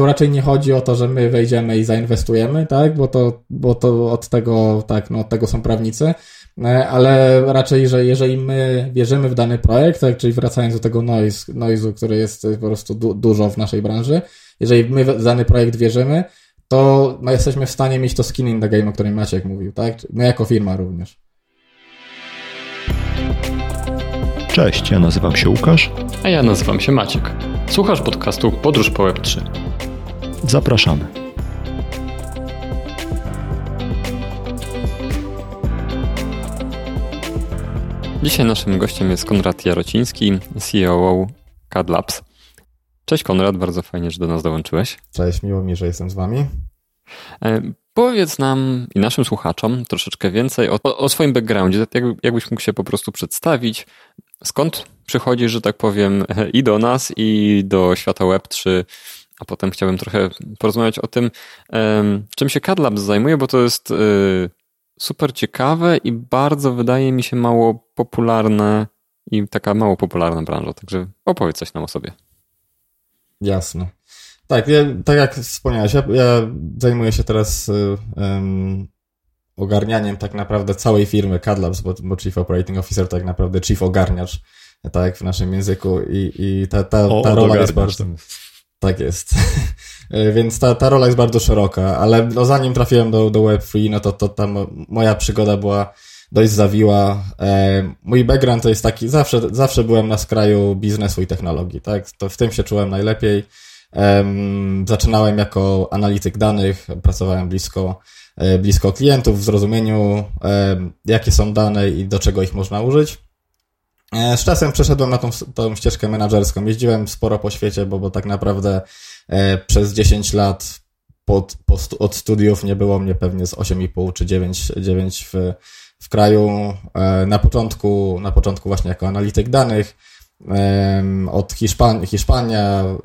tu raczej nie chodzi o to, że my wejdziemy i zainwestujemy, tak, bo to, bo to od tego, tak, no od tego są prawnicy, e, ale raczej, że jeżeli my wierzymy w dany projekt, tak, czyli wracając do tego noise, noise'u, który jest po prostu du dużo w naszej branży, jeżeli my w dany projekt wierzymy, to my jesteśmy w stanie mieć to skin in the game, o którym Maciek mówił, tak? My jako firma również. Cześć, ja nazywam się Łukasz. A ja nazywam się Maciek. Słuchasz podcastu Podróż po Web3. Zapraszamy. Dzisiaj naszym gościem jest Konrad Jarociński, CEO CAD Labs. Cześć Konrad, bardzo fajnie, że do nas dołączyłeś. Cześć, miło mi, że jestem z wami. E, powiedz nam i naszym słuchaczom troszeczkę więcej o, o swoim backgroundzie, jak, jakbyś mógł się po prostu przedstawić, skąd przychodzisz, że tak powiem, i do nas, i do świata Web3, a potem chciałbym trochę porozmawiać o tym, czym się CAD zajmuje, bo to jest y, super ciekawe i bardzo wydaje mi się mało popularne i taka mało popularna branża, także opowiedz coś nam o sobie. Jasne. Tak, ja, tak jak wspomniałeś, ja, ja zajmuję się teraz um, ogarnianiem tak naprawdę całej firmy CADLabs, bo, bo Chief Operating Officer tak naprawdę Chief Ogarniacz, tak jak w naszym języku i, i ta, ta, o, ta rola jest bardzo... Tak jest. Więc ta, ta rola jest bardzo szeroka, ale no zanim trafiłem do, do Web3, no to, to ta moja przygoda była dość zawiła. E, mój background to jest taki, zawsze, zawsze byłem na skraju biznesu i technologii, tak? To w tym się czułem najlepiej. Zaczynałem jako analityk danych, pracowałem blisko, e, blisko klientów w zrozumieniu, jakie są dane i do czego ich można użyć. E, z czasem przeszedłem na tą, tą ścieżkę menedżerską. Jeździłem sporo po świecie, bo, bo tak naprawdę przez 10 lat pod, pod, od studiów nie było mnie pewnie z 8,5 czy 9, 9 w, w kraju e, na początku, na początku właśnie jako analityk danych, od Hiszpan Hiszpania, e,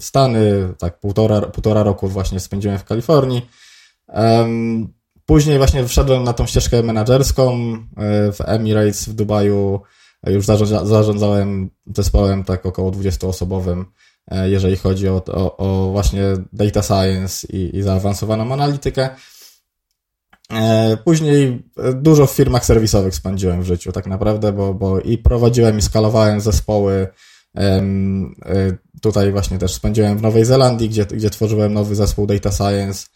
Stany, tak półtora, półtora roku właśnie spędziłem w Kalifornii. Później właśnie wszedłem na tą ścieżkę menedżerską e, w Emirates w Dubaju. Już zarządzałem zespołem tak około 20-osobowym, jeżeli chodzi o, o, o właśnie data science i, i zaawansowaną analitykę. E, później e, dużo w firmach serwisowych spędziłem w życiu, tak naprawdę, bo, bo i prowadziłem i skalowałem zespoły. E, tutaj właśnie też spędziłem w Nowej Zelandii, gdzie, gdzie tworzyłem nowy zespół Data Science.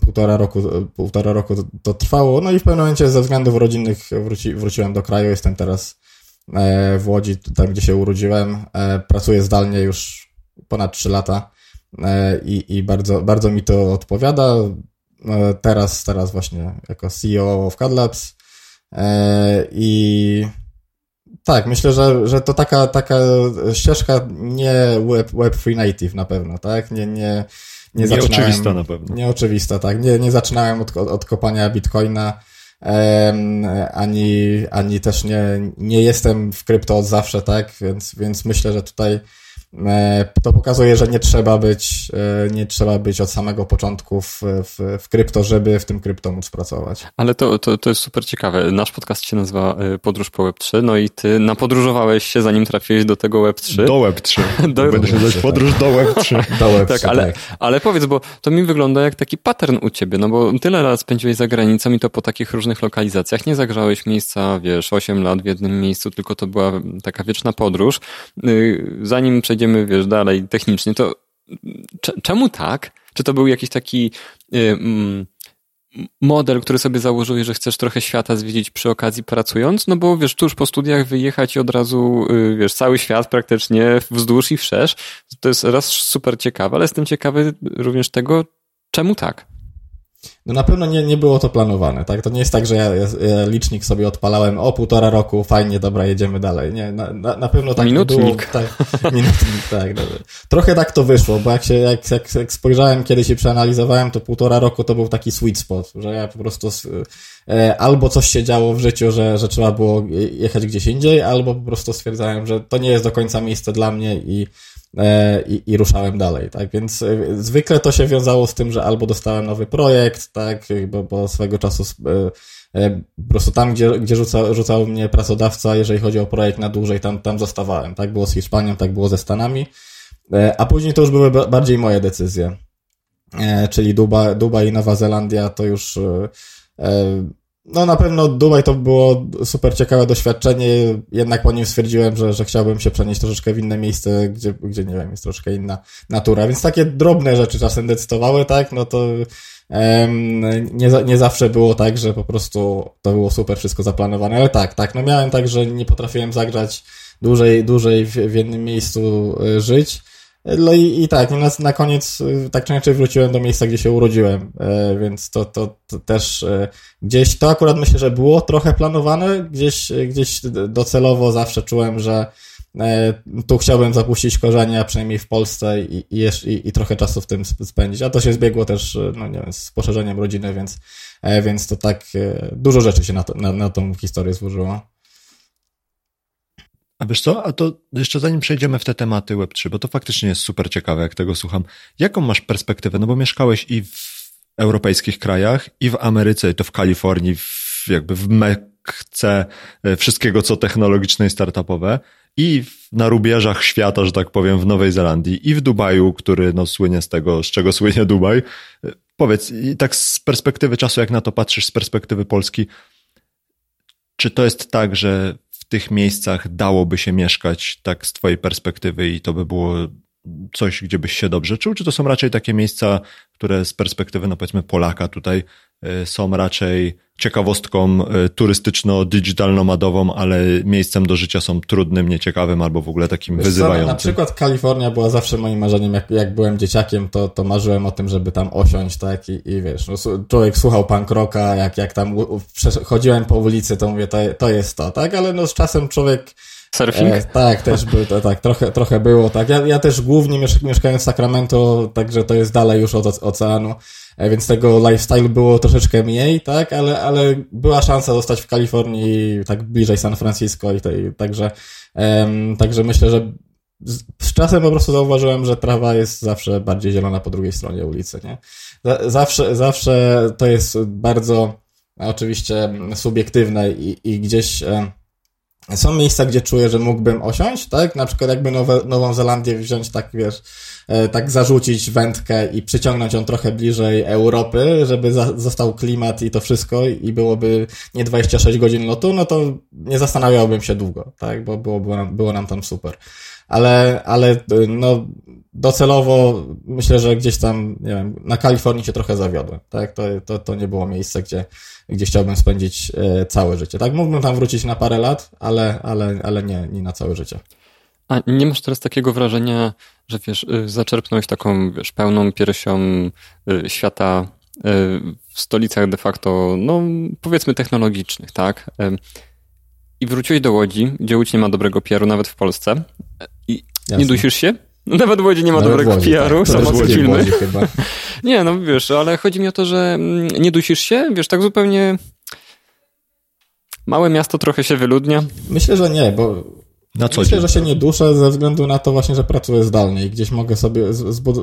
Półtora roku, półtora roku to trwało. No i w pewnym momencie ze względów rodzinnych wróci, wróciłem do kraju. Jestem teraz w Łodzi, tam gdzie się urodziłem. Pracuję zdalnie już ponad 3 lata i, i bardzo, bardzo mi to odpowiada. E, teraz, teraz właśnie jako CEO of CAD e, I tak, myślę, że, że to taka, taka ścieżka nie web, web free native na pewno, tak? Nie, nie, nie Nieoczywista na pewno. Nieoczywista, tak. Nie, nie zaczynałem od, od kopania bitcoina, ani, ani też nie, nie jestem w krypto od zawsze, tak? Więc, więc myślę, że tutaj to pokazuje, że nie trzeba być, e, nie trzeba być od samego początku w, w, w krypto, żeby w tym krypto móc pracować. Ale to, to, to jest super ciekawe. Nasz podcast się nazywa e, Podróż po Web3, no i ty napodróżowałeś się, zanim trafiłeś do tego Web3. Do Web3. Do, Będę się nazywać podróż do Web3. Do Web3, tak, ale, tak. ale powiedz, bo to mi wygląda jak taki pattern u ciebie, no bo tyle lat spędziłeś za granicą i to po takich różnych lokalizacjach. Nie zagrzałeś miejsca, wiesz, 8 lat w jednym miejscu, tylko to była taka wieczna podróż. Y, zanim przejdziemy przejdziemy, wiesz, dalej technicznie, to czemu tak? Czy to był jakiś taki y, mm, model, który sobie założyłeś, że chcesz trochę świata zwiedzić przy okazji pracując? No bo wiesz, tuż po studiach wyjechać i od razu, y, wiesz, cały świat praktycznie wzdłuż i wszerz, to jest raz super ciekawe, ale jestem ciekawy również tego, czemu tak? No na pewno nie, nie było to planowane, tak? To nie jest tak, że ja, ja licznik sobie odpalałem o półtora roku, fajnie, dobra, jedziemy dalej. Nie, na, na, na pewno tak minutnik. było. Tak, minutnik, tak. Dobra. Trochę tak to wyszło, bo jak się, jak, jak, jak spojrzałem kiedyś i przeanalizowałem, to półtora roku to był taki sweet spot, że ja po prostu e, albo coś się działo w życiu, że, że trzeba było jechać gdzieś indziej, albo po prostu stwierdzałem, że to nie jest do końca miejsce dla mnie i i, i ruszałem dalej, tak, więc e, zwykle to się wiązało z tym, że albo dostałem nowy projekt, tak, bo, bo swego czasu e, po prostu tam, gdzie, gdzie rzuca, rzucał mnie pracodawca, jeżeli chodzi o projekt na dłużej, tam, tam zostawałem, tak, było z Hiszpanią, tak było ze Stanami, a później to już były bardziej moje decyzje. Czyli Dubaj, Dubaj i Nowa Zelandia to już no na pewno Dubaj to było super ciekawe doświadczenie, jednak po nim stwierdziłem, że, że chciałbym się przenieść troszeczkę w inne miejsce, gdzie, gdzie nie wiem, jest troszkę inna natura, więc takie drobne rzeczy czasem decydowały, tak, no to um, nie, nie zawsze było tak, że po prostu to było super wszystko zaplanowane, ale tak, tak, no miałem tak, że nie potrafiłem zagrać dłużej, dłużej w, w jednym miejscu e, żyć, no i, i tak, na, na koniec y, tak czy inaczej wróciłem do miejsca, gdzie się urodziłem, e, więc to, to, to też e, gdzieś, to akurat myślę, że było trochę planowane, gdzieś, gdzieś docelowo zawsze czułem, że e, tu chciałbym zapuścić korzenie, a przynajmniej w Polsce i, i, i, i trochę czasu w tym spędzić, a to się zbiegło też, no nie wiem, z poszerzeniem rodziny, więc, więc to tak dużo rzeczy się na, to, na, na tą historię złożyło. A wiesz co, a to jeszcze zanim przejdziemy w te tematy Web3, bo to faktycznie jest super ciekawe, jak tego słucham. Jaką masz perspektywę? No bo mieszkałeś i w europejskich krajach, i w Ameryce, i to w Kalifornii, w, jakby w Mekce e, wszystkiego, co technologiczne i startupowe, i na rubieżach świata, że tak powiem, w Nowej Zelandii, i w Dubaju, który no, słynie z tego, z czego słynie Dubaj. E, powiedz, i tak z perspektywy czasu, jak na to patrzysz, z perspektywy Polski, czy to jest tak, że tych miejscach dałoby się mieszkać tak z twojej perspektywy i to by było coś, gdzie byś się dobrze czuł, czy to są raczej takie miejsca, które z perspektywy, no powiedzmy Polaka tutaj są raczej ciekawostką y, turystyczno-digital-nomadową, ale miejscem do życia są trudnym, nieciekawym albo w ogóle takim Wiesz wyzywającym. Co, na przykład Kalifornia była zawsze moim marzeniem, jak, jak byłem dzieciakiem, to, to marzyłem o tym, żeby tam osiąść, tak, i, i wiesz, no, człowiek słuchał punk rocka, jak, jak tam chodziłem po ulicy, to mówię, to, to jest to, tak, ale no z czasem człowiek Surfing? E, tak, też by, to, tak, trochę, trochę było, tak. Ja, ja też głównie mieszkałem w Sacramento, także to jest dalej już od oceanu, e, więc tego lifestyle było troszeczkę mniej, tak, ale, ale była szansa zostać w Kalifornii, tak bliżej San Francisco i, tej, także, um, także myślę, że z, czasem po prostu zauważyłem, że trawa jest zawsze bardziej zielona po drugiej stronie ulicy, nie? Zawsze, zawsze to jest bardzo oczywiście subiektywne i, i gdzieś są miejsca, gdzie czuję, że mógłbym osiąść, tak? Na przykład jakby Nowe, Nową Zelandię wziąć tak, wiesz, e, tak zarzucić wędkę i przyciągnąć ją trochę bliżej Europy, żeby za, został klimat i to wszystko i byłoby nie 26 godzin lotu, no to nie zastanawiałbym się długo, tak? Bo było, było, nam, było nam tam super. Ale, ale no, docelowo myślę, że gdzieś tam, nie wiem, na Kalifornii się trochę zawiodłem, tak? To, to, to nie było miejsce, gdzie, gdzie chciałbym spędzić e, całe życie. Tak, mógłbym tam wrócić na parę lat, ale, ale, ale nie, nie na całe życie. A nie masz teraz takiego wrażenia, że wiesz, y, zaczerpnąłeś taką, wiesz, pełną piersią y, świata y, w stolicach de facto, no powiedzmy technologicznych, tak? I wróciłeś do Łodzi, gdzie Łódź nie ma dobrego PR-u nawet w Polsce i Jasne. nie dusisz się? No nawet w Łodzi nie ma nawet dobrego PR-u, tak. są filmy. nie, no wiesz, ale chodzi mi o to, że mm, nie dusisz się, wiesz, tak zupełnie małe miasto trochę się wyludnia. Myślę, że nie, bo na co Myślę, dzień, że się nie duszę ze względu na to właśnie, że pracuję zdalnie i gdzieś mogę sobie,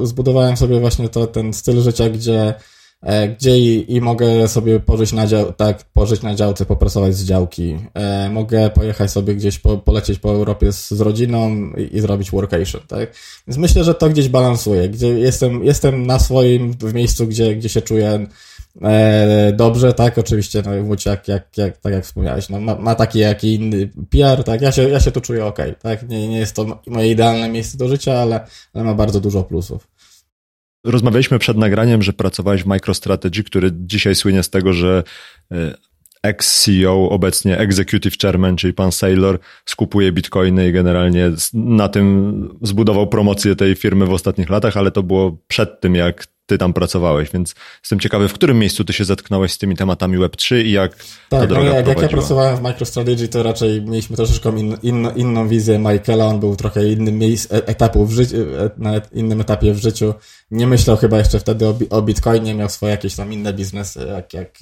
zbudowałem sobie właśnie to, ten styl życia, gdzie gdzie i, i, mogę sobie pożyć na, dział, tak, pożyć na działce, popracować z działki. E, mogę pojechać sobie gdzieś, po, polecieć po Europie z, z rodziną i, i, zrobić workation, tak? Więc myślę, że to gdzieś balansuje, gdzie jestem, jestem na swoim, w miejscu, gdzie, gdzie się czuję e, dobrze, tak? Oczywiście, no Łódź, jak, jak, jak, tak jak wspomniałeś, no, ma, ma taki, jak i inny PR, tak? Ja się, ja się tu czuję ok, tak? Nie, nie jest to moje idealne miejsce do życia, ale, ale ma bardzo dużo plusów. Rozmawialiśmy przed nagraniem, że pracowałeś w MicroStrategy, który dzisiaj słynie z tego, że e, ex-CEO, obecnie executive chairman, czyli pan Saylor, skupuje bitcoiny i generalnie na tym zbudował promocję tej firmy w ostatnich latach, ale to było przed tym, jak ty tam pracowałeś, więc jestem ciekawy, w którym miejscu ty się zetknąłeś z tymi tematami Web3 i jak tak, ta droga no jak, jak ja pracowałem w MicroStrategy, to raczej mieliśmy troszeczkę in, in, inną wizję Michaela, on był trochę innym miejsc, e, etapu w życiu, e, na innym etapie w życiu. Nie myślał chyba jeszcze wtedy o, o Bitcoinie, miał swoje jakieś tam inne biznesy, jak, jak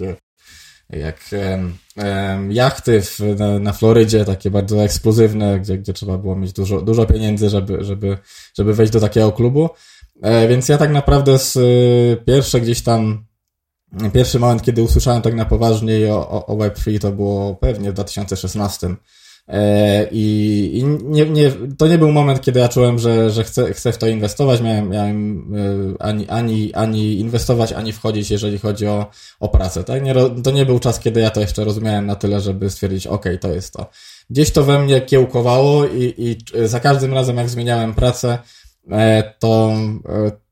jak um, um, jachty w, na, na, Florydzie, takie bardzo ekskluzywne, gdzie, gdzie trzeba było mieć dużo, dużo pieniędzy, żeby, żeby, żeby wejść do takiego klubu. E, więc ja tak naprawdę z y, pierwsze gdzieś tam, pierwszy moment, kiedy usłyszałem tak na poważnie o, o, o Web3, to było pewnie w 2016. E, I, i nie, nie, to nie był moment, kiedy ja czułem, że, że chcę, chcę w to inwestować. Miałem, miałem e, ani, ani, ani inwestować, ani wchodzić, jeżeli chodzi o, o pracę. Tak? Nie, to nie był czas, kiedy ja to jeszcze rozumiałem na tyle, żeby stwierdzić, ok, to jest to. Gdzieś to we mnie kiełkowało i, i za każdym razem, jak zmieniałem pracę, to,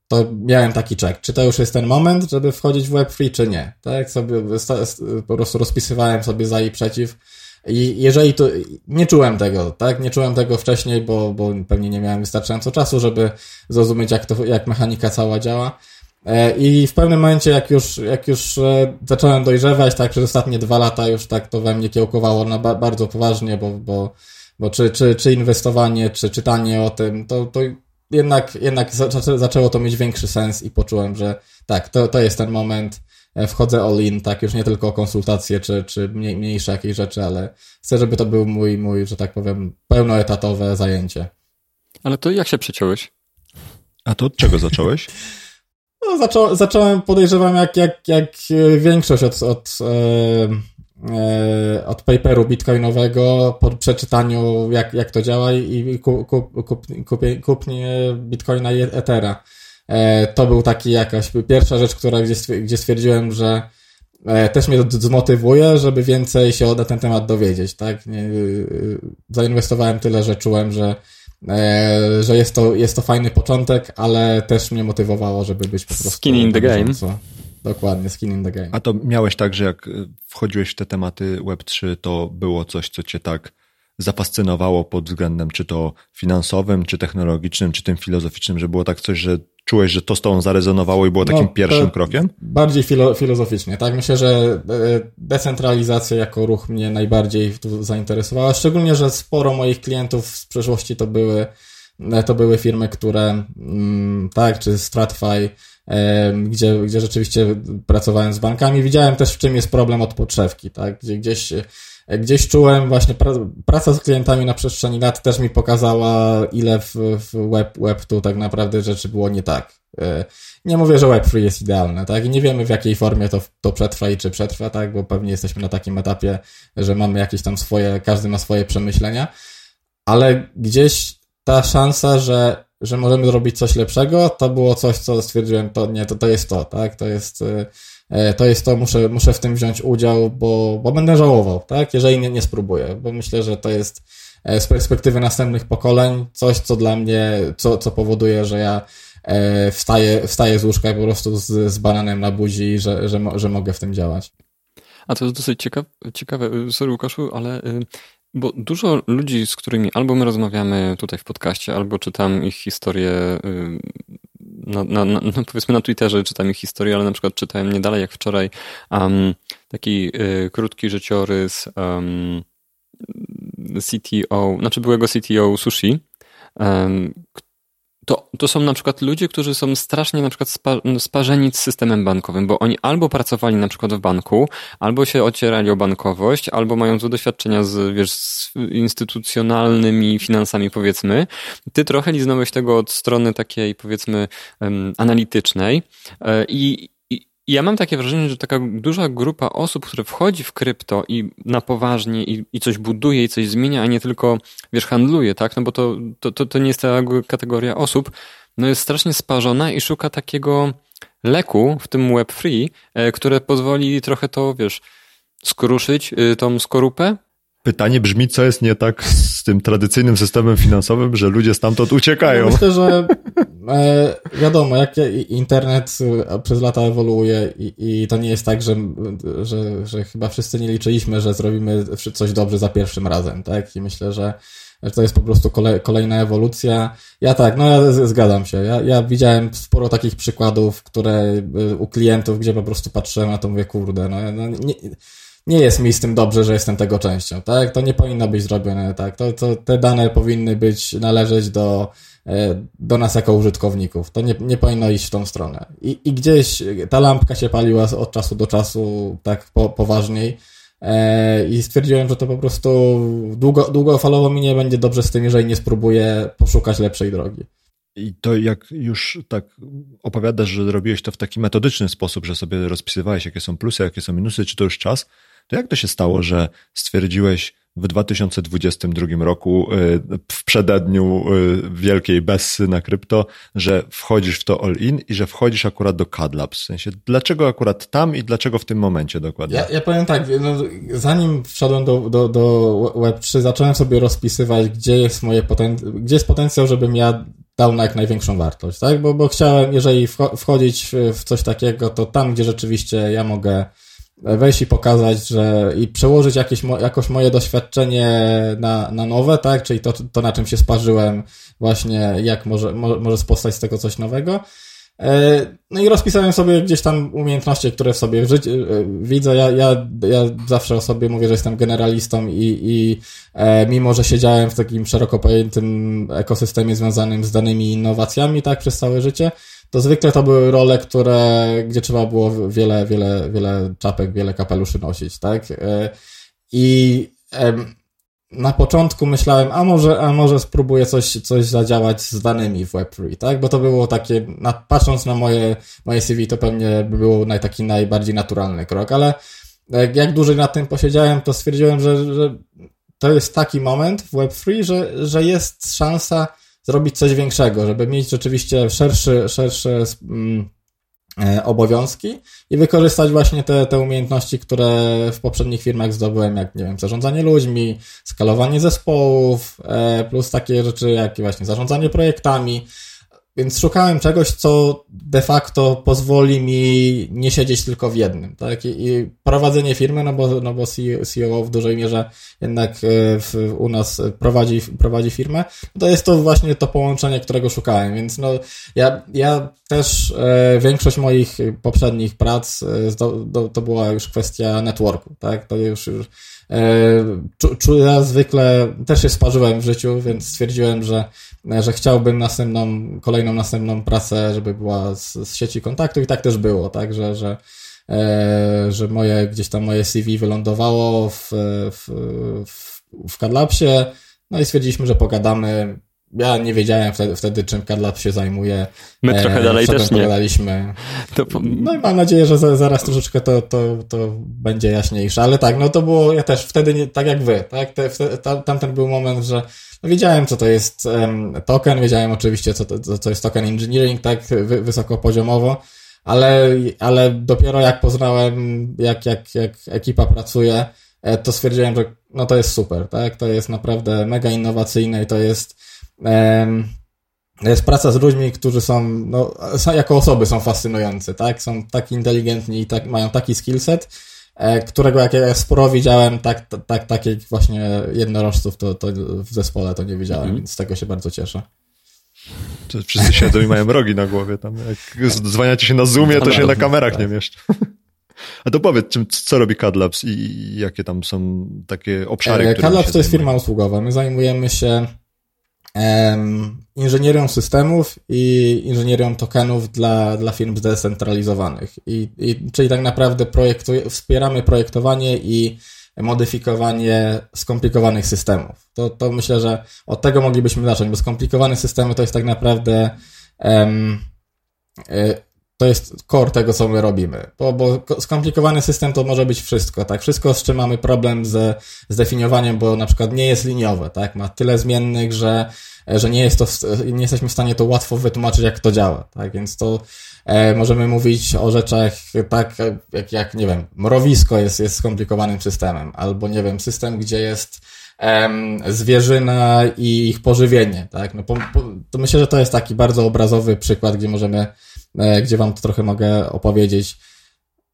to miałem taki czek. Czy to już jest ten moment, żeby wchodzić w Web3, czy nie? Tak? Sobie po prostu rozpisywałem sobie za i przeciw i jeżeli to, nie czułem tego, tak, nie czułem tego wcześniej, bo, bo pewnie nie miałem wystarczająco czasu, żeby zrozumieć, jak to, jak mechanika cała działa. E, I w pewnym momencie, jak już, jak już e, zacząłem dojrzewać, tak, przez ostatnie dwa lata już tak to we mnie kiełkowało na ba bardzo poważnie, bo, bo, bo czy, czy, czy inwestowanie, czy czytanie o tym, to, to jednak, jednak zaczęło to mieć większy sens i poczułem, że tak, to, to jest ten moment, E, wchodzę all in, tak, już nie tylko konsultacje czy, czy mniej, mniejsze jakieś rzeczy, ale chcę, żeby to był mój, mój, że tak powiem, pełnoetatowe zajęcie. Ale to jak się przeciąłeś? A to od czego zacząłeś? No, zaczą, zacząłem, podejrzewam, jak, jak, jak większość od, od, e, od paperu bitcoinowego po przeczytaniu, jak, jak to działa i kup, kup, kup, kupnie bitcoina i ethera. E, to był taki jakaś pierwsza rzecz, która gdzie, gdzie stwierdziłem, że e, też mnie zmotywuje, żeby więcej się na ten temat dowiedzieć, tak? Zainwestowałem tyle, że czułem, że, e, że jest to, jest to fajny początek, ale też mnie motywowało, żeby być po prostu... Skin in the game. Dokładnie, skin in the game. A to miałeś tak, że jak wchodziłeś w te tematy Web3, to było coś, co cię tak zafascynowało pod względem czy to finansowym, czy technologicznym, czy tym filozoficznym, że było tak coś, że czułeś, że to z tobą zarezonowało i było takim no, pierwszym krokiem? Bardziej filo filozoficznie, tak? Myślę, że e, decentralizacja jako ruch mnie najbardziej tu zainteresowała, szczególnie, że sporo moich klientów z przeszłości to były, to były firmy, które, mm, tak, czy StratFi, gdzie, gdzie rzeczywiście pracowałem z bankami. Widziałem też, w czym jest problem od podszewki, tak? Gdzie gdzieś gdzieś czułem właśnie praca z klientami na przestrzeni lat też mi pokazała, ile w, w web, web tu tak naprawdę rzeczy było nie tak. E, nie mówię, że Web3 jest idealne, tak? I nie wiemy w jakiej formie to, to przetrwa i czy przetrwa, tak? Bo pewnie jesteśmy na takim etapie, że mamy jakieś tam swoje, każdy ma swoje przemyślenia, ale gdzieś ta szansa, że, że możemy zrobić coś lepszego, to było coś, co stwierdziłem, to nie, to, to jest to, tak? To jest, e, E, to jest to, muszę, muszę w tym wziąć udział, bo, bo będę żałował, tak? Jeżeli nie, nie spróbuję, bo myślę, że to jest e, z perspektywy następnych pokoleń coś, co dla mnie, co, co powoduje, że ja e, wstaję, wstaję z łóżka po prostu z, z bananem na buzi, że, że, że mogę w tym działać. A to jest dosyć ciekawe, ciekawe sorry Łukaszu, ale bo dużo ludzi, z którymi albo my rozmawiamy tutaj w podcaście, albo czytam ich historię na, na, na, no powiedzmy na Twitterze czytam ich historię, ale na przykład czytałem nie dalej jak wczoraj um, taki y, krótki życiorys um, CTO, znaczy byłego CTO Sushi, um, to, to są na przykład ludzie, którzy są strasznie na przykład spa, sparzeni z systemem bankowym, bo oni albo pracowali na przykład w banku, albo się ocierali o bankowość, albo mają złe doświadczenia z, wiesz, z instytucjonalnymi finansami, powiedzmy. Ty trochę liznąłeś tego od strony takiej, powiedzmy, um, analitycznej e, i i ja mam takie wrażenie, że taka duża grupa osób, które wchodzi w krypto i na poważnie i, i coś buduje i coś zmienia, a nie tylko, wiesz, handluje, tak? No bo to, to, to, to nie jest ta kategoria osób, no jest strasznie sparzona i szuka takiego leku w tym web free, e, które pozwoli trochę to, wiesz, skruszyć y, tą skorupę, Pytanie brzmi, co jest nie tak z tym tradycyjnym systemem finansowym, że ludzie stamtąd uciekają. No myślę, że e, wiadomo, jak internet e, przez lata ewoluuje i, i, to nie jest tak, że, że, że chyba wszyscy nie liczyliśmy, że zrobimy coś dobrze za pierwszym razem, tak? I myślę, że to jest po prostu kolej, kolejna ewolucja. Ja tak, no ja zgadzam się. Ja, ja widziałem sporo takich przykładów, które e, u klientów, gdzie po prostu patrzyłem na to, mówię, kurde, no, no nie, nie jest mi z tym dobrze, że jestem tego częścią, tak? To nie powinno być zrobione tak. To, to te dane powinny być, należeć do, do nas jako użytkowników. To nie, nie powinno iść w tą stronę. I, I gdzieś ta lampka się paliła od czasu do czasu tak po, poważniej e, i stwierdziłem, że to po prostu długo, długofalowo mi nie będzie dobrze z tym, jeżeli nie spróbuję poszukać lepszej drogi. I to jak już tak opowiadasz, że robiłeś to w taki metodyczny sposób, że sobie rozpisywałeś, jakie są plusy, jakie są minusy, czy to już czas, to jak to się stało, że stwierdziłeś, w 2022 roku, y, w przededniu y, wielkiej bessy na krypto, że wchodzisz w to all-in i że wchodzisz akurat do CAD W sensie, dlaczego akurat tam i dlaczego w tym momencie dokładnie? Ja, ja powiem tak, no, zanim wszedłem do, do, do Web3, zacząłem sobie rozpisywać, gdzie jest moje poten- gdzie jest potencjał, żebym ja dał na jak największą wartość, tak? Bo, bo chciałem, jeżeli wchodzić w coś takiego, to tam, gdzie rzeczywiście ja mogę wejść i pokazać, że i przełożyć jakieś, jakoś moje doświadczenie na, na nowe, tak? Czyli to, to, na czym się sparzyłem, właśnie jak może, może spostać z tego coś nowego. E, no i rozpisałem sobie gdzieś tam umiejętności, które w sobie e, widzę. Ja, ja, ja zawsze o sobie mówię, że jestem generalistą i, i e, mimo, że siedziałem w takim szeroko pojętym ekosystemie związanym z danymi innowacjami, tak, przez całe życie, to zwykle to były role, które, gdzie trzeba było wiele, wiele, wiele czapek, wiele kapeluszy nosić, tak? E, I na początku myślałem, a może, a może spróbuję coś, coś zadziałać z danymi w Web3, tak? Bo to było takie, na, patrząc na moje, moje CV, to pewnie by był naj, taki najbardziej naturalny krok, ale jak, jak dłużej nad tym posiedziałem, to stwierdziłem, że, że to jest taki moment w Web3, że, że jest szansa zrobić coś większego, żeby mieć rzeczywiście szerszy, szersze mm, e, obowiązki i wykorzystać właśnie te, te umiejętności, które w poprzednich firmach zdobyłem, jak, nie wiem, zarządzanie ludźmi, skalowanie zespołów, e, plus takie rzeczy jak właśnie zarządzanie projektami, więc szukałem czegoś, co de facto pozwoli mi nie siedzieć tylko w jednym, tak? I, i prowadzenie firmy, no bo, no bo CEO w dużej mierze jednak e, w, u nas prowadzi, prowadzi firmę, to jest to właśnie to połączenie, którego szukałem, więc no ja, ja też e, większość moich poprzednich prac e, to była już kwestia networku, tak? To już, już e, ja zwykle też się sparzyłem w życiu, więc stwierdziłem, że że chciałbym następną, kolejną następną pracę, żeby była z, z sieci kontaktu i tak też było, tak, że, że, e, że moje, gdzieś tam moje CV wylądowało w, w, w, w Cadlabsie, no i stwierdziliśmy, że pogadamy. Ja nie wiedziałem wtedy, wtedy czym Cadlab się zajmuje. My e, trochę dalej też nie. Po... No i mam nadzieję, że za, zaraz troszeczkę to, to, to będzie jaśniejsze, ale tak, no to było, ja też wtedy, nie, tak jak wy, tak, Te, tam, tamten był moment, że wiedziałem, co to jest token, wiedziałem oczywiście, co to, co jest token engineering, tak wy, wysokopoziomowo, ale, ale dopiero jak poznałem, jak, jak, jak ekipa pracuje, e, to stwierdziłem, że no to jest super, tak? To jest naprawdę mega innowacyjne i to jest, um, jest praca z ludźmi, którzy są, no, jako osoby są fascynujące, tak? Są tak inteligentni i tak, mają taki skillset, którego jak ja sporo widziałem, tak, tak, takich właśnie jednorożców to, to w zespole to nie widziałem, mm. więc z tego się bardzo cieszę. To wszyscy siedzą i mają rogi na głowie tam. Jak dzwaniacie się na Zoomie, to się na kamerach nie mieszczą. A to powiedz, czym, co robi CADLabs i jakie tam są takie obszary, e, które CADLabs to jest firma usługowa. My zajmujemy się inżynierią systemów i inżynierią tokenów dla, dla firm zdecentralizowanych. I, i, czyli tak naprawdę wspieramy projektowanie i modyfikowanie skomplikowanych systemów. To, to myślę, że od tego moglibyśmy zacząć, bo skomplikowane systemy to jest tak naprawdę um, to jest core tego, co my robimy. Bo, bo skomplikowany system to może być wszystko, tak? Wszystko, z czym mamy problem ze zdefiniowaniem, bo na przykład nie jest liniowe, tak? Ma tyle zmiennych, że, że nie jest to, nie jesteśmy w stanie to łatwo wytłumaczyć, jak to działa, tak? Więc to e, możemy mówić o rzeczach tak, jak, jak, nie wiem, mrowisko jest, jest skomplikowanym systemem, albo nie wiem, system, gdzie jest em, zwierzyna i ich pożywienie, tak? No, po, po, to myślę, że to jest taki bardzo obrazowy przykład, gdzie możemy E, gdzie wam to trochę mogę opowiedzieć.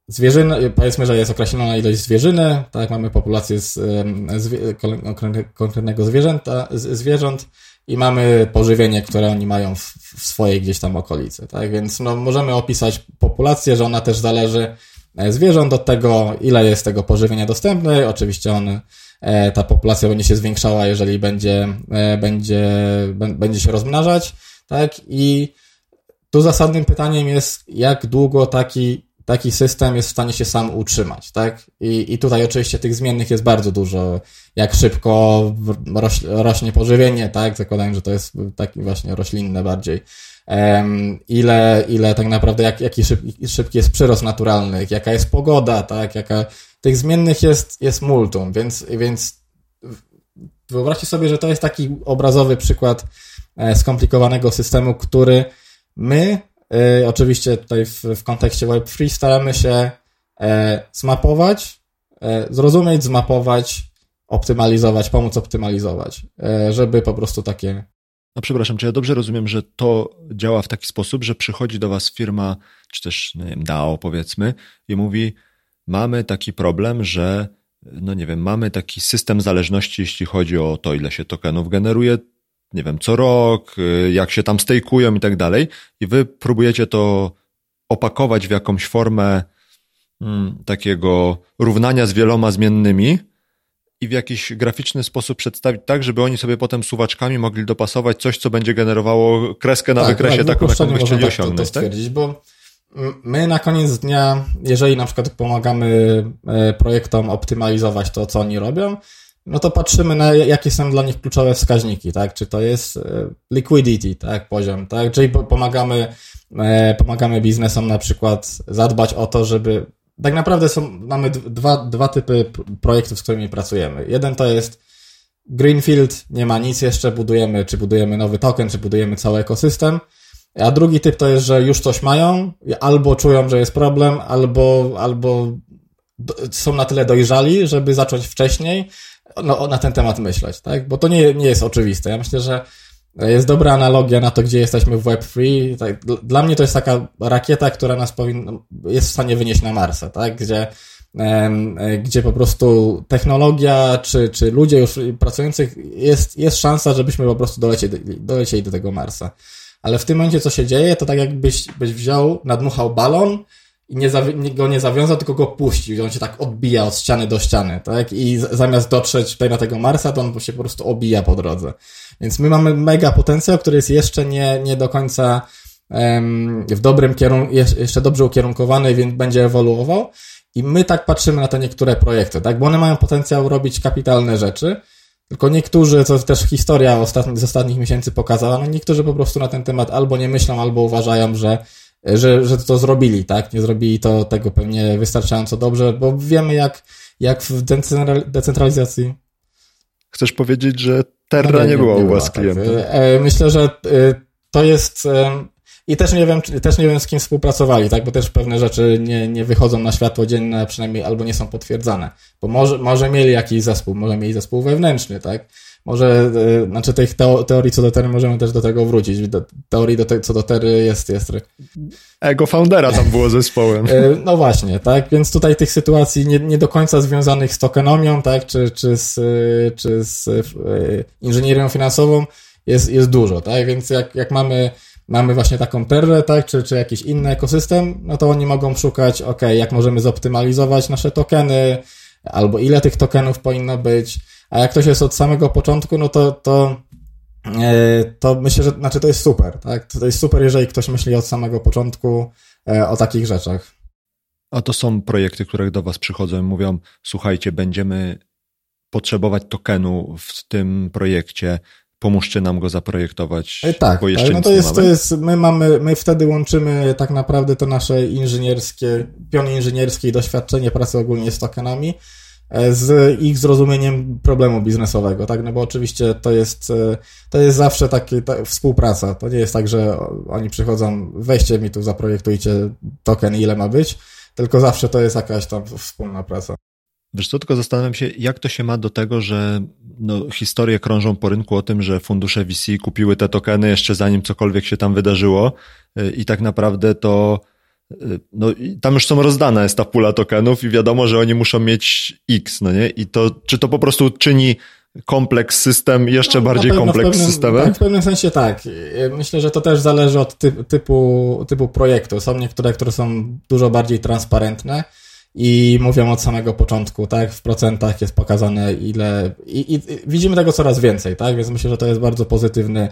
Zwierzyny, powiedzmy, że jest określona ilość zwierzyny, tak, mamy populację z, z konkretnego zwierzęta, zwierząt i mamy pożywienie, które oni mają w, w swojej gdzieś tam okolicy, tak, więc no, możemy opisać populację, że ona też zależy e, zwierząt od tego, ile jest tego pożywienia dostępne, oczywiście on, e, ta populacja będzie się zwiększała, jeżeli będzie, będzie, będzie się rozmnażać, tak, i tu zasadnym pytaniem jest, jak długo taki, taki system jest w stanie się sam utrzymać, tak? I, I tutaj oczywiście tych zmiennych jest bardzo dużo. Jak szybko roś, rośnie pożywienie, tak? Zakładając, że to jest taki właśnie roślinne bardziej. Um, ile, ile tak naprawdę, jak, jaki szybki, szybki jest przyrost naturalny, jaka jest pogoda, tak? Jaka, tych zmiennych jest, jest multum, więc, więc wyobraźcie sobie, że to jest taki obrazowy przykład e, skomplikowanego systemu, który my, e, oczywiście tutaj w, w kontekście Web3 staramy się e, zmapować, zrozumieć, zmapować, optymalizować, pomóc optymalizować, żeby po prostu takie a przepraszam, czy ja dobrze rozumiem, że to działa w taki sposób, że przychodzi do was firma, czy też nie wiem, DAO powiedzmy i mówi, mamy taki problem, że no nie wiem, mamy taki system zależności, jeśli chodzi o to, ile się tokenów generuje, nie wiem, co rok, jak się tam stejkują i tak dalej, i wy próbujecie to opakować w jakąś formę hmm, takiego równania z wieloma zmiennymi, i w jakiś graficzny sposób przedstawić tak, żeby oni sobie potem suwaczkami mogli dopasować coś, co będzie generowało kreskę na tak, wykresie tak, taką, jaką by chcieli tak osiągnąć. To, to tak? stwierdzić, tak? bo my na koniec dnia, jeżeli na przykład pomagamy e, projektom optymalizować to, co oni robią, no to patrzymy na jakie są dla nich kluczowe wskaźniki, tak? Czy to jest e, liquidity, tak? Poziom, tak? Czyli pomagamy, e, pomagamy biznesom na przykład zadbać o to, żeby tak naprawdę są, mamy dwa, dwa typy projektów, z którymi pracujemy. Jeden to jest Greenfield, nie ma nic jeszcze, budujemy, czy budujemy nowy token, czy budujemy cały ekosystem. A drugi typ to jest, że już coś mają, albo czują, że jest problem, albo, albo są na tyle dojrzali, żeby zacząć wcześniej no, na ten temat myśleć, tak? Bo to nie, nie jest oczywiste. Ja myślę, że jest dobra analogia na to, gdzie jesteśmy w Web3. Tak, dla mnie to jest taka rakieta, która nas powinna, jest w stanie wynieść na Marsa, tak? Gdzie, gdzie po prostu technologia, czy, czy ludzie już pracujących, jest, jest szansa, żebyśmy po prostu dolecieli, dolecieli do tego Marsa. Ale w tym momencie, co się dzieje, to tak jakbyś byś wziął, nadmuchał balon i nie, go nie zawiązał, tylko go puścił i on się tak odbija od ściany do ściany, tak? I zamiast dotrzeć tutaj na tego Marsa, to on się po prostu obija po drodze. Więc my mamy mega potencjał, który jest jeszcze nie, nie do końca um, w dobrym kierunku, jeszcze dobrze ukierunkowany, więc będzie ewoluował. I my tak patrzymy na te niektóre projekty, tak? Bo one mają potencjał robić kapitalne rzeczy, tylko niektórzy, co też historia ostatni, z ostatnich miesięcy pokazała, no niektórzy po prostu na ten temat albo nie myślą, albo uważają, że że, że to zrobili, tak? Nie zrobili to tego pewnie wystarczająco dobrze, bo wiemy jak, jak w decentralizacji. Chcesz powiedzieć, że Terra no, nie, nie, była nie u was tak. klientem? E, myślę, że e, to jest e, i też nie wiem, też nie wiem z kim współpracowali, tak? Bo też pewne rzeczy nie, nie wychodzą na światło dzienne, przynajmniej albo nie są potwierdzone. Bo może, może mieli jakiś zespół, może mieli zespół wewnętrzny, tak? Może, e, znaczy tych teorii co do Tery możemy też do tego wrócić. Do, teorii do te, co do Tery jest, jest... Ego foundera tam było zespołem. E, no właśnie, tak, więc tutaj tych sytuacji nie, nie do końca związanych z tokenomią, tak, czy, czy z, czy z e, inżynierią finansową jest, jest dużo, tak, więc jak, jak mamy mamy właśnie taką terrę, tak, czy, czy jakiś inny ekosystem, no to oni mogą szukać, ok, jak możemy zoptymalizować nasze tokeny, albo ile tych tokenów powinno być, a jak ktoś jest od samego początku, no to, to, e, to myślę, że znaczy to jest super, tak? To jest super, jeżeli ktoś myśli od samego początku e, o takich rzeczach. A to są projekty, które do Was przychodzą i mówią: Słuchajcie, będziemy potrzebować tokenu w tym projekcie, pomóżcie nam go zaprojektować. E, tak, bo jeszcze tak, no to jest, to jest, my mamy, my wtedy łączymy tak naprawdę to nasze inżynierskie, piony inżynierskie i doświadczenie pracy ogólnie z tokenami z ich zrozumieniem problemu biznesowego, tak? No bo oczywiście to jest, e, to jest zawsze taki ta współpraca. To nie jest tak, że oni przychodzą, weźcie mi tu, zaprojektujcie token, ile ma być, tylko zawsze to jest jakaś tam wspólna praca. Wiesz co, tylko zastanawiam się, jak to się ma do tego, że no, historie krążą po rynku o tym, że fundusze VC kupiły te tokeny jeszcze zanim cokolwiek się tam wydarzyło e, i tak naprawdę to no tam już są rozdana jest ta pula tokenów i wiadomo, że oni muszą mieć X, no nie? I to, czy to po prostu czyni kompleks system jeszcze no, bardziej kompleks pewnym, systemem? Tak, w pewnym sensie tak. Myślę, że to też zależy od typu, typu projektu. Są niektóre, które są dużo bardziej transparentne i mówią od samego początku, tak? W procentach jest pokazane ile... I, i widzimy tego coraz więcej, tak? Więc myślę, że to jest bardzo pozytywny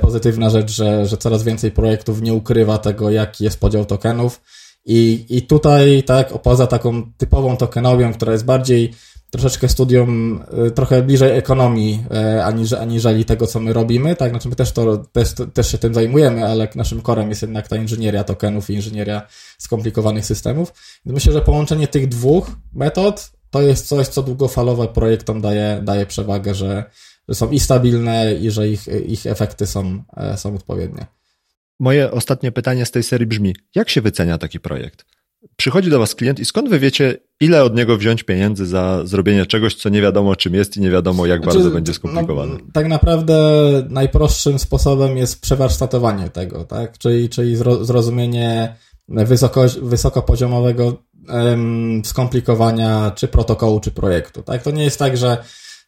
pozytywna rzecz, że, że coraz więcej projektów nie ukrywa tego, jaki jest podział tokenów. I, i tutaj, tak, poza taką typową tokenomią, która jest bardziej troszeczkę studium, y, trochę bliżej ekonomii, y, aniżeli, aniżeli tego, co my robimy, tak, znaczy my też, to, też, też się tym zajmujemy, ale naszym korem jest jednak ta inżynieria tokenów i inżynieria skomplikowanych systemów. Myślę, że połączenie tych dwóch metod to jest coś, co długofalowo projektom daje, daje przewagę, że, że są i stabilne, i że ich, ich efekty są, e, są odpowiednie. Moje ostatnie pytanie z tej serii brzmi: jak się wycenia taki projekt? Przychodzi do Was klient i skąd wy wiecie, ile od niego wziąć pieniędzy za zrobienie czegoś, co nie wiadomo czym jest i nie wiadomo, jak znaczy, bardzo będzie skomplikowane? No, tak naprawdę najprostszym sposobem jest przewarsztatowanie tego, tak? Czyli, czyli zrozumienie wysoko, wysokopoziomowego skomplikowania czy protokołu, czy projektu, tak? To nie jest tak, że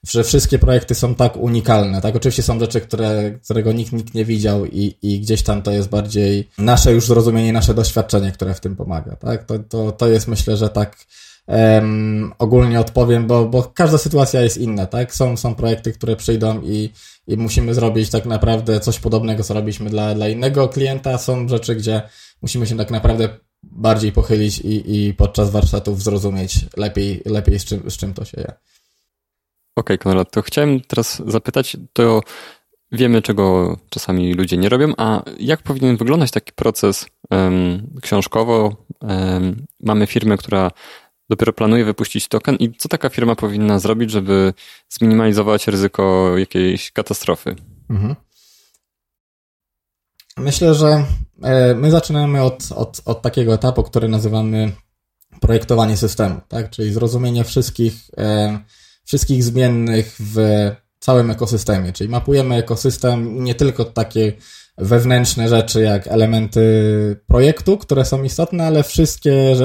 że wszystkie projekty są tak unikalne, tak? Oczywiście są rzeczy, które, którego nikt, nikt nie widział i, i gdzieś tam to jest bardziej nasze już zrozumienie, nasze doświadczenie, które w tym pomaga, tak? To, to, to jest myślę, że tak um, ogólnie odpowiem, bo, bo każda sytuacja jest inna, tak? Są, są projekty, które przyjdą i, i musimy zrobić tak naprawdę coś podobnego, co robiliśmy dla, dla innego klienta. Są rzeczy, gdzie musimy się tak naprawdę bardziej pochylić i, i podczas warsztatów zrozumieć lepiej, lepiej z, czym, z czym to się je. Okej, okay, Konrad, to chciałem teraz zapytać, to wiemy, czego czasami ludzie nie robią, a jak powinien wyglądać taki proces um, książkowo? Um, mamy firmę, która dopiero planuje wypuścić token i co taka firma powinna zrobić, żeby zminimalizować ryzyko jakiejś katastrofy? Mhm. Myślę, że e, my zaczynamy od, od, od takiego etapu, który nazywamy projektowanie systemu, tak? czyli zrozumienie wszystkich wszystkich zmiennych w całym ekosystemie, czyli mapujemy ekosystem nie tylko takie wewnętrzne rzeczy, jak elementy projektu, które są istotne, ale wszystkie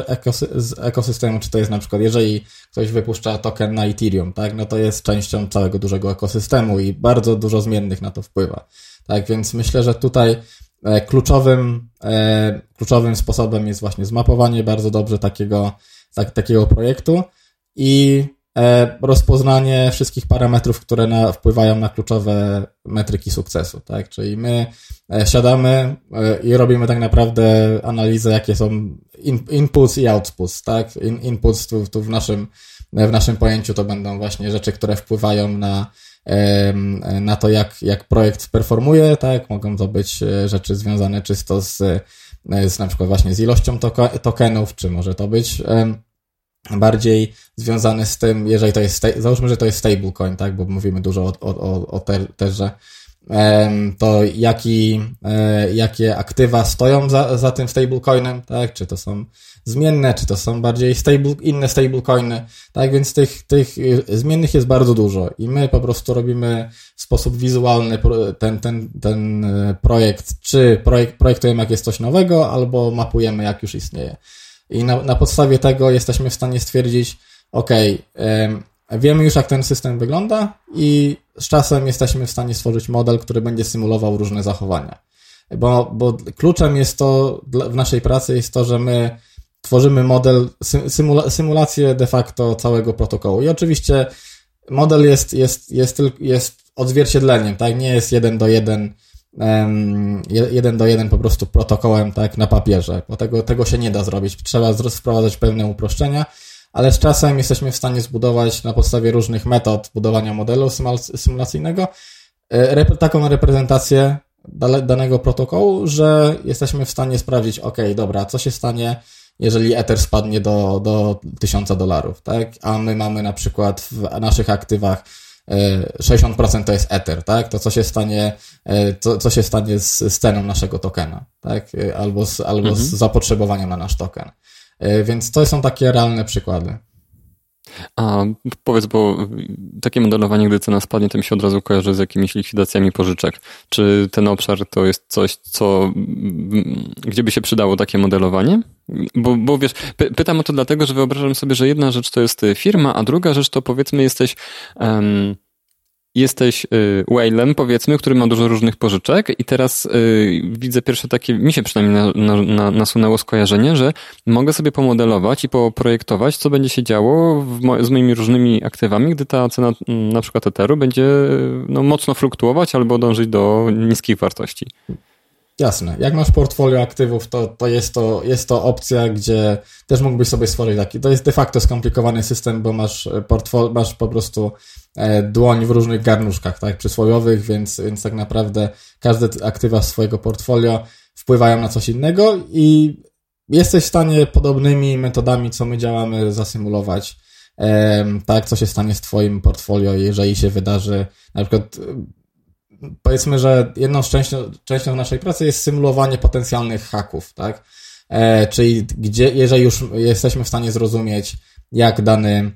z ekosystemu, czy to jest na przykład, jeżeli ktoś wypuszcza token na Ethereum, tak, no to jest częścią całego dużego ekosystemu i bardzo dużo zmiennych na to wpływa. Tak, więc myślę, że tutaj e, kluczowym, e, kluczowym sposobem jest właśnie zmapowanie bardzo dobrze takiego, tak, takiego projektu i rozpoznanie wszystkich parametrów, które na, wpływają na kluczowe metryki sukcesu, tak? Czyli my e, siadamy e, i robimy tak naprawdę analizę, jakie są in, inputs i outputs, tak? In, inputs tu, tu w naszym, w naszym pojęciu to będą właśnie rzeczy, które wpływają na, na to, jak, jak projekt performuje, tak? Mogą to być rzeczy związane czysto z, z na przykład właśnie z ilością tokenów, czy może to być bardziej związany z tym, jeżeli to jest, załóżmy, że to jest stablecoin, tak, bo mówimy dużo o, o, o terze, to jaki, e, jakie aktywa stoją za, za tym stablecoinem, tak, czy to są zmienne, czy to są bardziej stable, inne stablecoiny, tak, więc tych, tych zmiennych jest bardzo dużo i my po prostu robimy w sposób wizualny ten, ten, ten e, projekt, czy projekt, projektujemy jak jest coś nowego, albo mapujemy jak już istnieje. I na, na podstawie tego jesteśmy w stanie stwierdzić, ok, wiemy już jak ten system wygląda i z czasem jesteśmy w stanie stworzyć model, który będzie symulował różne zachowania. Bo, bo kluczem jest to, w naszej pracy jest to, że my tworzymy model, symula, symulację de facto całego protokołu. I oczywiście model jest, jest, jest, jest odzwierciedleniem, tak? Nie jest jeden do jeden jeden do jeden po prostu protokołem, tak, na papierze, bo tego, tego się nie da zrobić. Trzeba wprowadzać pewne uproszczenia, ale z czasem jesteśmy w stanie zbudować na podstawie różnych metod budowania modelu symulacyjnego e, taką reprezentację danego protokołu, że jesteśmy w stanie sprawdzić, ok, dobra, co się stanie, jeżeli Ether spadnie do, do 1000 dolarów, tak? A my mamy na przykład w naszych aktywach 60% to jest Ether, tak? To co się stanie, e, co, co się stanie z, z ceną naszego tokena, tak? E, albo z, albo mhm. z zapotrzebowaniem na nasz token. E, więc to są takie realne przykłady. A powiedz, bo takie modelowanie, gdy cena spadnie, to mi się od razu kojarzy z jakimiś likwidacjami pożyczek. Czy ten obszar to jest coś, co, gdzie by się przydało takie modelowanie? Bo, bo wiesz, py, pytam o to dlatego, że wyobrażam sobie, że jedna rzecz to jest firma, a druga rzecz to powiedzmy jesteś um, jesteś y, whalem, powiedzmy, który ma dużo różnych pożyczek i teraz y, widzę pierwsze takie, mi się przynajmniej na, na, nasunęło skojarzenie, że mogę sobie pomodelować i poprojektować, co będzie się działo mo z moimi różnymi aktywami, gdy ta cena mm, na przykład Etheru będzie no, mocno fluktuować albo dążyć do niskich wartości. Jasne. Jak masz portfolio aktywów, to, to, jest to jest to opcja, gdzie też mógłbyś sobie stworzyć taki. To jest de facto skomplikowany system, bo masz, portfolio, masz po prostu e, dłoń w różnych garnuszkach, tak, przysłowiowych, więc, więc tak naprawdę każde aktywa swojego portfolio wpływają na coś innego i jesteś w stanie podobnymi metodami, co my działamy, zasymulować tak, co się stanie z twoim portfolio, jeżeli się wydarzy, na przykład powiedzmy, że jedną częścią, częścią naszej pracy jest symulowanie potencjalnych haków, tak? E, czyli gdzie, jeżeli już jesteśmy w stanie zrozumieć, jak dany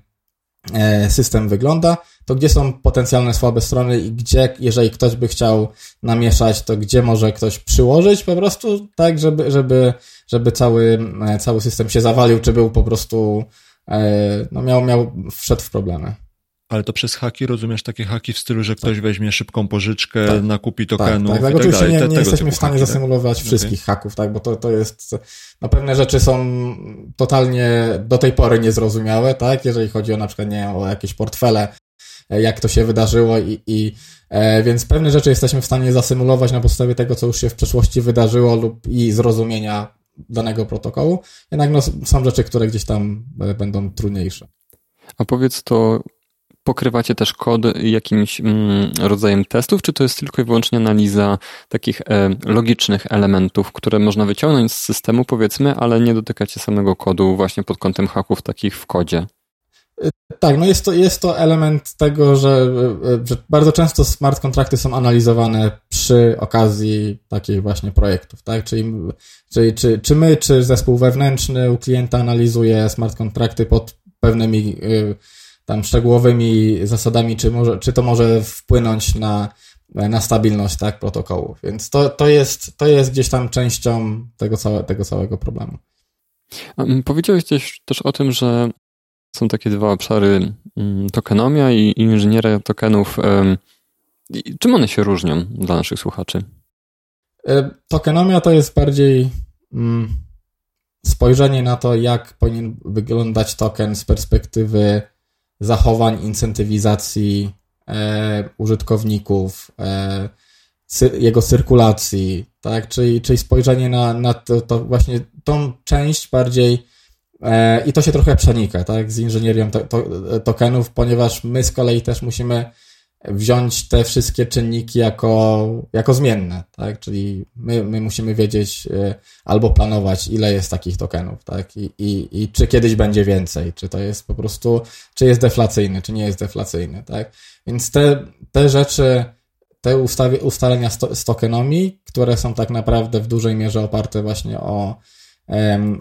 e, system wygląda, to gdzie są potencjalne słabe strony i gdzie, jeżeli ktoś by chciał namieszać, to gdzie może ktoś przyłożyć po prostu, tak, żeby, żeby, żeby cały, e, cały system się zawalił, czy był po prostu, e, no miał, miał, wszedł w problemy. Ale to przez haki rozumiesz takie haki w stylu, że ktoś weźmie szybką pożyczkę, tak. nakupi tokenów tak, tak, tak. tak Oczywiście nie, nie jesteśmy w stanie haki, tak? zasymulować tak? wszystkich okay. haków, tak, bo to, to jest, no pewne rzeczy są totalnie do tej pory niezrozumiałe, tak, jeżeli chodzi o na przykład, nie o jakieś portfele, e, jak to się wydarzyło i, i e, więc pewne rzeczy jesteśmy w stanie zasymulować na podstawie tego, co już się w przeszłości wydarzyło lub i zrozumienia danego protokołu, jednak no, są rzeczy, które gdzieś tam e, będą trudniejsze. A powiedz to pokrywacie też kod jakimś mm, rodzajem testów, czy to jest tylko i wyłącznie analiza takich e, logicznych elementów, które można wyciągnąć z systemu, powiedzmy, ale nie dotykacie samego kodu właśnie pod kątem haków takich w kodzie? Tak, no jest to, jest to element tego, że, że bardzo często smart kontrakty są analizowane przy okazji takich właśnie projektów, tak? Czyli, czyli czy, czy my, czy zespół wewnętrzny u klienta analizuje smart kontrakty pod pewnymi y, tam szczegółowymi zasadami, czy, może, czy to może wpłynąć na, na stabilność tak, protokołu. Więc to, to, jest, to jest gdzieś tam częścią tego, całe, tego całego problemu. Powiedziałeś też, też o tym, że są takie dwa obszary mm, tokenomia i inżynieria tokenów. Czym one się różnią dla naszych słuchaczy? E, tokenomia to jest bardziej mm, spojrzenie na to, jak powinien wyglądać token z perspektywy zachowań incentywizacji e, użytkowników, e, cy, jego cyrkulacji, tak? Czyli, czyli spojrzenie na, na to, to właśnie tą część bardziej e, i to się trochę przenika, tak? Z inżynierią to, to, tokenów, ponieważ my z kolei też musimy wziąć te wszystkie czynniki jako, jako zmienne, tak? Czyli my, my musimy wiedzieć e, albo planować, ile jest takich tokenów, tak? I, i, I czy kiedyś będzie więcej, czy to jest po prostu, czy jest deflacyjny, czy nie jest deflacyjny, tak? Więc te, te rzeczy, te ustawie, ustalenia sto, z tokenomii, które są tak naprawdę w dużej mierze oparte właśnie o,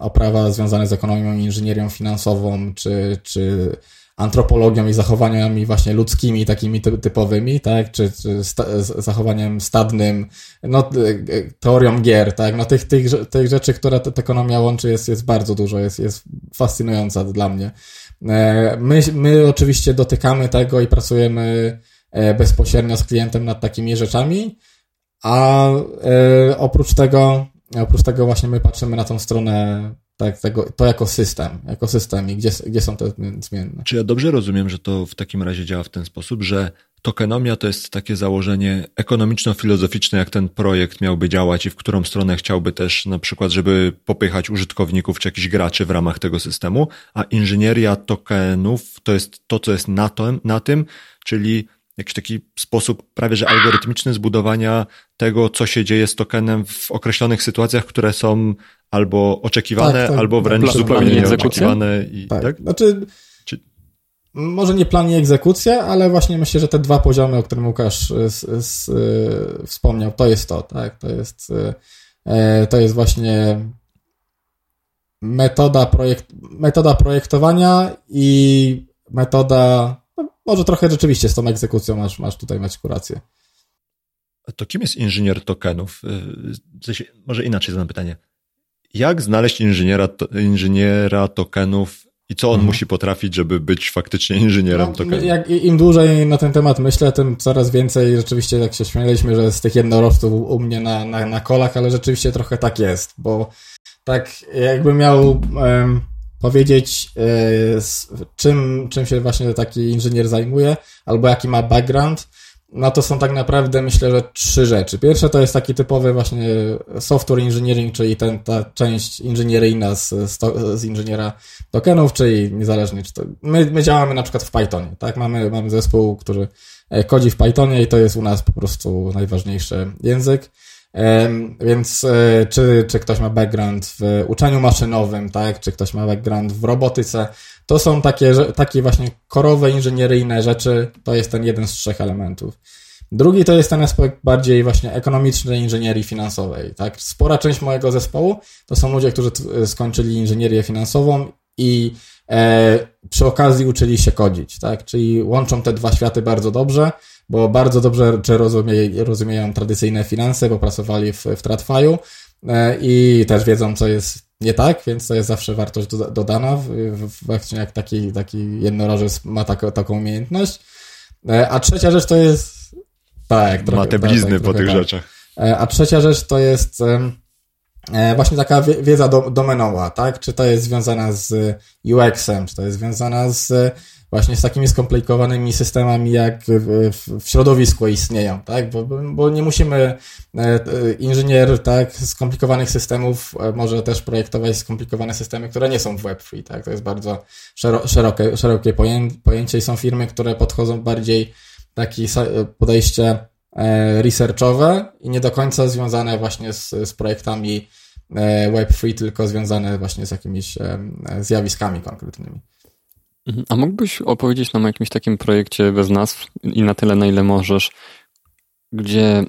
o prawa związane z ekonomią inżynierią finansową, czy, czy antropologią i zachowaniami właśnie ludzkimi, takimi typowymi, tak, czy, czy sta zachowaniem stadnym, no, e, teorią gier, tak, no tych, tych, tych rzeczy, które ta ekonomia łączy jest, jest bardzo dużo, jest, jest fascynująca dla mnie. E, my, my oczywiście dotykamy tego i pracujemy e, bezpośrednio z klientem nad takimi rzeczami, a oprócz tego, oprócz tego właśnie my patrzymy na tą stronę tak, tego, to jako system, jako system i gdzie, gdzie są te zmienne. Czy ja dobrze rozumiem, że to w takim razie działa w ten sposób, że tokenomia to jest takie założenie ekonomiczno-filozoficzne, jak ten projekt miałby działać i w którą stronę chciałby też na przykład, żeby popychać użytkowników czy jakichś graczy w ramach tego systemu, a inżynieria tokenów to jest to, co jest na, to, na tym, czyli jakiś taki sposób prawie że algorytmiczny zbudowania tego, co się dzieje z tokenem w określonych sytuacjach, które są albo oczekiwane, tak, tak. albo wręcz zupełnie nieoczekiwane. I, tak. tak? Znaczy, Czy... może nie plan i egzekucja, ale właśnie myślę, że te dwa poziomy, o których Łukasz z, z, y, wspomniał, to jest to, tak? To jest, y, e, to jest właśnie metoda, projekt, metoda projektowania i metoda może trochę rzeczywiście z tą egzekucją masz, masz tutaj mać kurację. To kim jest inżynier tokenów? W sensie, może inaczej zadam pytanie. Jak znaleźć inżyniera, to, inżyniera tokenów i co on mhm. musi potrafić, żeby być faktycznie inżynierem no, tokenów? Jak, Im dłużej na ten temat myślę, tym coraz więcej rzeczywiście, jak się śmialiśmy, że z tych jednorożców u mnie na, na, na kolach, ale rzeczywiście trochę tak jest, bo tak jakby miał... Um, powiedzieć, e, czym, czym się właśnie taki inżynier zajmuje, albo jaki ma background, no to są tak naprawdę myślę, że trzy rzeczy. Pierwsze to jest taki typowy właśnie software engineering, czyli ten, ta część inżynieryjna z, z inżyniera tokenów, czyli niezależnie czy to... My, my działamy na przykład w Pythonie, tak? Mamy, mamy zespół, który e, kodzi w Pythonie i to jest u nas po prostu najważniejszy język. Więc e, czy, czy ktoś ma background w uczeniu maszynowym, tak, czy ktoś ma background w robotyce, to są takie, takie właśnie korowe inżynieryjne rzeczy, to jest ten jeden z trzech elementów. Drugi to jest ten aspekt bardziej właśnie ekonomicznej inżynierii finansowej, tak. Spora część mojego zespołu to są ludzie, którzy skończyli inżynierię finansową i e, przy okazji uczyli się kodzić, tak, czyli łączą te dwa światy bardzo dobrze, bo bardzo dobrze czy rozumie, rozumieją tradycyjne finanse, bo pracowali w, w TradFi'u e, i też wiedzą, co jest nie tak, więc to jest zawsze wartość dodana, właśnie jak taki, taki jednorożec ma tak, taką umiejętność. E, a trzecia rzecz to jest... Tak, trochę, Ma te tak, blizny tak, po tych tak. rzeczach. E, a trzecia rzecz to jest właśnie taka wiedza domenowa, tak? Czy to jest związana z UX-em, czy to jest związana z właśnie z takimi skomplikowanymi systemami, jak w, środowisku istnieją, tak? Bo, bo nie musimy, e, e, inżynier, tak, skomplikowanych systemów e, może też projektować skomplikowane systemy, które nie są w Web3, tak? To jest bardzo szerokie, szerokie pojęcie i są firmy, które podchodzą bardziej takie podejście researchowe i nie do końca związane właśnie z, z projektami Web3, tylko związane właśnie z jakimiś zjawiskami konkretnymi. Mhm. A mógłbyś opowiedzieć nam o jakimś takim projekcie bez nazw i na tyle, na ile możesz, gdzie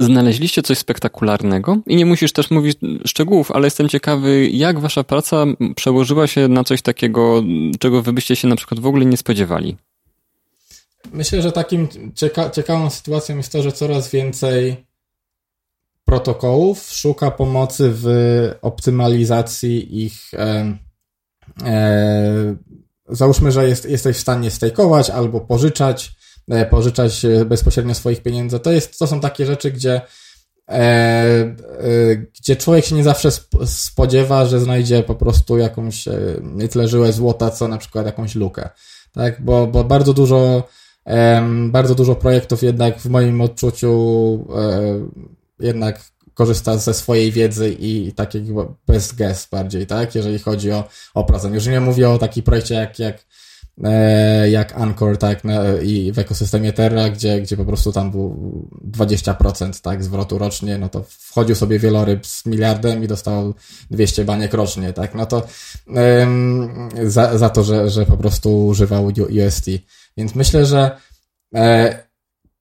znaleźliście coś spektakularnego i nie musisz też mówić szczegółów, ale jestem ciekawy, jak wasza praca przełożyła się na coś takiego, czego wy byście się na przykład w ogóle nie spodziewali. Myślę, że takim cieka ciekawą sytuacją jest to, że coraz więcej protokołów szuka pomocy w optymalizacji ich e, e, załóżmy, że jest, jesteś w stanie stejkować albo pożyczać, e, pożyczać bezpośrednio swoich pieniędzy. To, jest, to są takie rzeczy, gdzie, e, e, gdzie człowiek się nie zawsze spodziewa, że znajdzie po prostu jakąś e, nie tyle żyłę złota, co na przykład jakąś lukę. Tak? Bo, bo bardzo dużo bardzo dużo projektów jednak w moim odczuciu e, jednak korzysta ze swojej wiedzy i takiego best guess bardziej, tak? Jeżeli chodzi o, o pracę. Już nie mówię o takim projekcie jak, jak, e, jak Anchor, tak? I w ekosystemie Terra, gdzie, gdzie po prostu tam był 20%, tak? Zwrotu rocznie, no to wchodził sobie wieloryb z miliardem i dostał 200 baniek rocznie, tak? No to za, za to, że, że po prostu używał UST. Więc myślę, że e,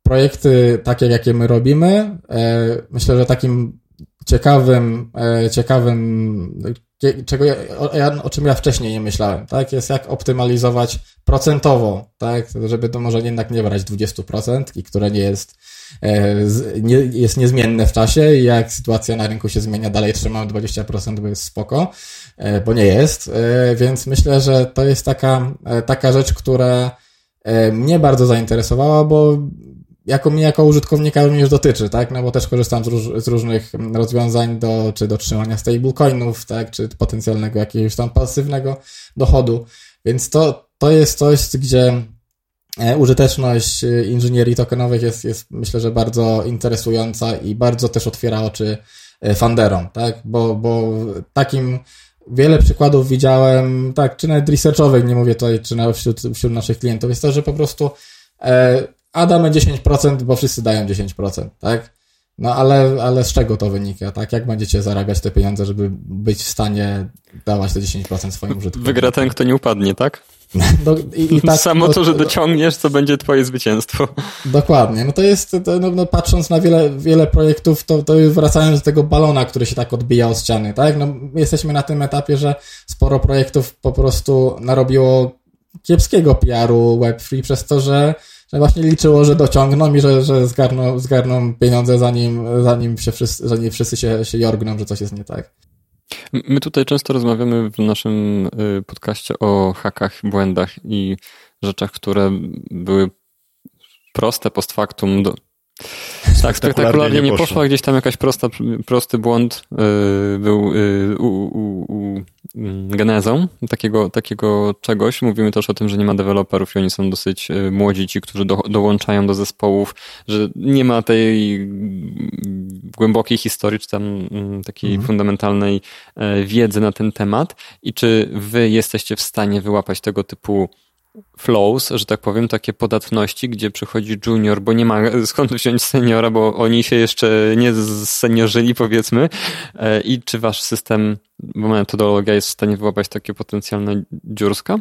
projekty takie, jakie my robimy, e, myślę, że takim ciekawym, e, ciekawym, czego ja, o, czym ja wcześniej nie myślałem, tak, jest jak optymalizować procentowo, tak, żeby to może jednak nie brać 20% i które nie jest, e, nie, jest niezmienne w czasie i jak sytuacja na rynku się zmienia, dalej trzymamy 20%, bo jest spoko, bo nie jest, więc myślę, że to jest taka, taka rzecz, która mnie bardzo zainteresowała, bo jako mnie, jako użytkownika również dotyczy, tak? No bo też korzystam z, róż, z różnych rozwiązań do, czy do trzymania stablecoinów, tak? Czy potencjalnego jakiegoś tam pasywnego dochodu. Więc to, to jest coś, gdzie e, użyteczność e, inżynierii tokenowych jest, jest myślę, że bardzo interesująca i bardzo też otwiera oczy e, funderom, tak? Bo, bo takim wiele przykładów widziałem, tak, czy nawet researchowych, nie mówię tutaj, czy nawet wśród, wśród naszych klientów, jest to, że po prostu e, a damy 10%, bo wszyscy dają 10%, tak? No ale, ale z czego to wynika, tak? Jak będziecie zarabiać te pieniądze, żeby być w stanie dawać te 10% swoim użytkownikom? Wygra ten, kto nie upadnie, tak? No, i, i tak, Samo to, że dociągniesz, to będzie twoje zwycięstwo. Dokładnie. No to jest, to, no, no, patrząc na wiele, wiele projektów, to, to wracając do tego balona, który się tak odbija od ściany, tak? No, jesteśmy na tym etapie, że sporo projektów po prostu narobiło kiepskiego PR-u Web3 przez to, że że właśnie liczyło, że dociągną i że, że zgarną, zgarną pieniądze zanim, zanim, się wszyscy, zanim wszyscy się, się jorgną, że coś jest nie tak. My tutaj często rozmawiamy w naszym y, podcaście o hakach, błędach i rzeczach, które były proste post factum do, tak, spektakularnie nie, poszła. Gdzieś tam jakaś prosta, prosty błąd yy, był yy, u, u, u, mm, genezą takiego, takiego czegoś. Mówimy też o tym, że nie ma deweloperów i oni są dosyć yy, młodzi, ci, którzy do, dołączają do zespołów, że nie ma tej głębokiej historii, czy tam mm, takiej mhm. fundamentalnej e, wiedzy na ten temat. I czy wy jesteście w stanie wyłapać tego typu flows, że tak powiem, takie podatności, gdzie przychodzi junior, bo nie ma skąd wziąć seniora, bo oni się jeszcze nie seniorzyli, powiedzmy. E, I czy wasz system, bo metodologia jest w stanie wyłapać takie potencjalne dziurska?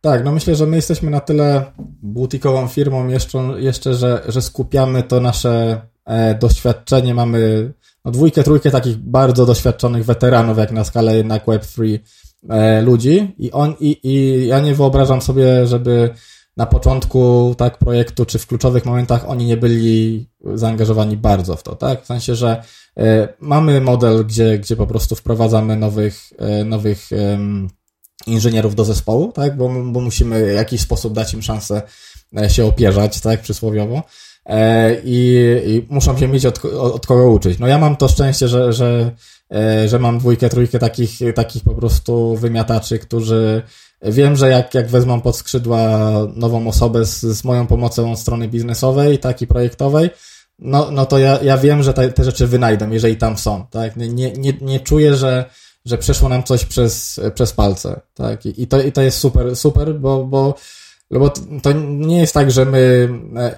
Tak, no myślę, że my jesteśmy na tyle butikową firmą jeszcze, jeszcze że, że skupiamy to nasze e, doświadczenie. Mamy no, dwójkę, trójkę takich bardzo doświadczonych weteranów, jak na skalę jednak Web3 e, ludzi i, on, i, i ja nie wyobrażam sobie, żeby na początku tak projektu, czy w kluczowych momentach oni nie byli zaangażowani bardzo w to, tak? W sensie, że e, mamy model, gdzie, gdzie po prostu wprowadzamy nowych, e, nowych inżynierów do zespołu, tak? Bo, bo musimy w jakiś sposób dać im szansę e, się opierzać, tak? Przysłowiowo. E, I, i muszą się mieć od, od kogo uczyć. No ja mam to szczęście, że, że, e, że mam dwójkę, trójkę takich, takich po prostu wymiataczy, którzy wiem, że jak, jak wezmą pod skrzydła nową osobę z, z moją pomocą od strony biznesowej, tak i projektowej, no, no to ja, ja wiem, że te, te rzeczy wynajdą, jeżeli tam są, tak? Nie, nie, nie czuję, że, że przeszło nam coś przez, przez palce, tak? I, i, to, i to jest super, super, bo, bo, no bo to nie jest tak, że my,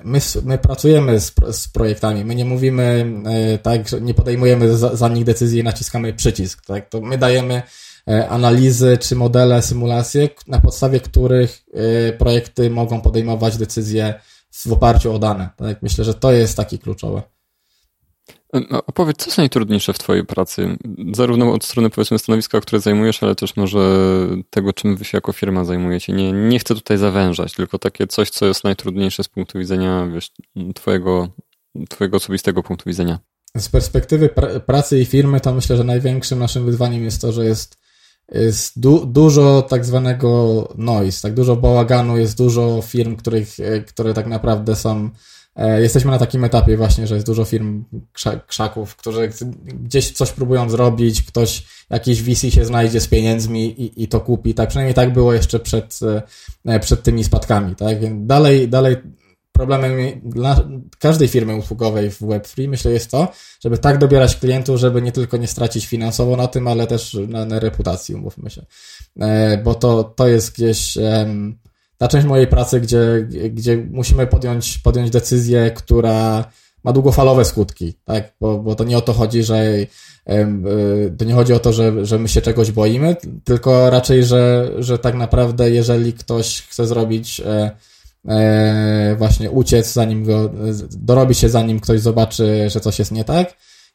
my, my pracujemy z, z projektami, my nie mówimy e, tak, nie podejmujemy za, za nich decyzji i naciskamy przycisk, tak? To my dajemy e, analizy czy modele, symulacje, na podstawie których e, projekty mogą podejmować decyzje w oparciu o dane, tak? Myślę, że to jest taki kluczowe. No, opowiedz, co jest najtrudniejsze w Twojej pracy? Zarówno od strony, powiedzmy, stanowiska, które zajmujesz, ale też może tego, czym Wy się jako firma zajmujecie. Nie, nie chcę tutaj zawężać, tylko takie coś, co jest najtrudniejsze z punktu widzenia wiesz, twojego, twojego osobistego punktu widzenia. Z perspektywy pr pracy i firmy, to myślę, że największym naszym wyzwaniem jest to, że jest, jest du dużo tak zwanego noise, tak dużo bałaganu, jest dużo firm, których, które tak naprawdę są E, jesteśmy na takim etapie właśnie, że jest dużo firm krzaków, którzy gdzieś coś próbują zrobić, ktoś, jakiś VC się znajdzie z pieniędzmi i, i to kupi. Tak, przynajmniej tak było jeszcze przed, e, przed tymi spadkami, tak? Więc dalej, dalej problemem dla każdej firmy usługowej w Web3 myślę jest to, żeby tak dobierać klientów, żeby nie tylko nie stracić finansowo na tym, ale też na, na reputacji, umówmy się. E, bo to, to jest gdzieś ta część mojej pracy, gdzie, gdzie musimy podjąć, podjąć decyzję, która ma długofalowe skutki, tak? Bo, bo to nie o to chodzi, że y, to nie chodzi o to, że, że my się czegoś boimy, tylko raczej, że, że tak naprawdę, jeżeli ktoś chce zrobić e, e, właśnie uciec, zanim go, dorobi się, zanim ktoś zobaczy, że coś jest nie tak,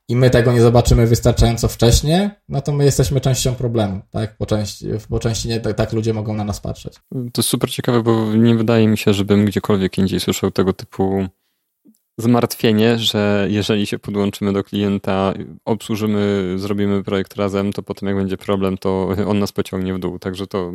i my tego nie zobaczymy wystarczająco wcześnie, no to my jesteśmy częścią problemu, tak? Po części, po części nie tak, tak ludzie mogą na nas patrzeć. To jest super ciekawe, bo nie wydaje mi się, żebym gdziekolwiek indziej słyszał tego typu zmartwienie, że jeżeli się podłączymy do klienta, obsłużymy, zrobimy projekt razem, to potem jak będzie problem, to on nas pociągnie w dół. Także to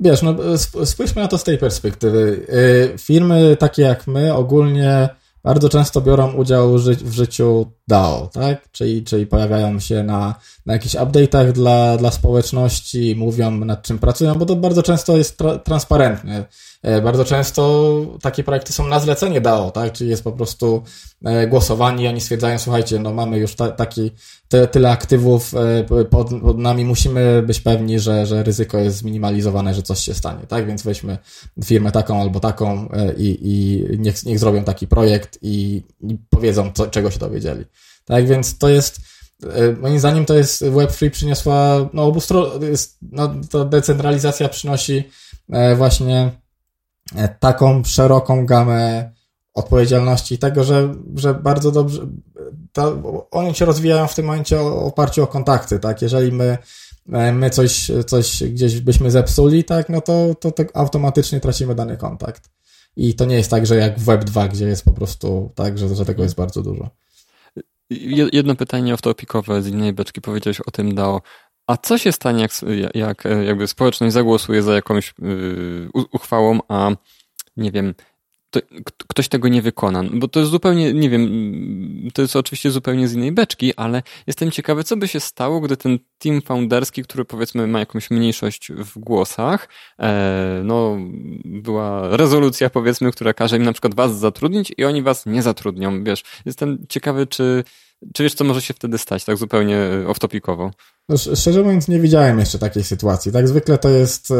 Wiesz, no spójrzmy na to z tej perspektywy. Y, firmy takie jak my ogólnie bardzo często biorą udział w życiu DAO, tak? Czyli, czyli pojawiają się na, na jakichś update'ach dla, dla społeczności, mówią nad czym pracują, bo to bardzo często jest tra transparentne. E, bardzo często takie projekty są na zlecenie DAO, tak? Czyli jest po prostu e, głosowanie i oni stwierdzają, słuchajcie, no mamy już ta, taki, te, tyle aktywów e, pod, pod, nami, musimy być pewni, że, że ryzyko jest zminimalizowane, że coś się stanie, tak? Więc weźmy firmę taką albo taką i, i niech, niech zrobią taki projekt i, i powiedzą, co, czego się dowiedzieli. Tak, więc to jest, moim zdaniem to jest, Web3 przyniosła, no obustro, jest, no to decentralizacja przynosi właśnie E, taką szeroką gamę odpowiedzialności tego, że, że bardzo dobrze, to, oni się rozwijają w tym momencie o oparciu o kontakty, tak? Jeżeli my, e, my coś, coś gdzieś byśmy zepsuli, tak, no to, to, to automatycznie tracimy dany kontakt. I to nie jest tak, że jak w Web2, gdzie jest po prostu tak, że, że tego jest bardzo dużo. Jedno pytanie off-topicowe z innej beczki. Powiedziałeś o tym DAO. A co się stanie, jak, jak e, jakby społeczność zagłosuje za jakąś yy, uchwałą, a nie wiem, to, ktoś tego nie wykona? Bo to jest zupełnie, nie wiem, to jest oczywiście zupełnie z innej beczki, ale jestem ciekawy, co by się stało, gdy ten team founderski, który powiedzmy ma jakąś mniejszość w głosach, e, no, była rezolucja powiedzmy, która każe im na przykład was zatrudnić i oni was nie zatrudnią, wiesz. Jestem ciekawy, czy czy wiesz, co może się wtedy stać, tak zupełnie off-topicowo? No, szczerze mówiąc, nie widziałem jeszcze takiej sytuacji. Tak zwykle to jest,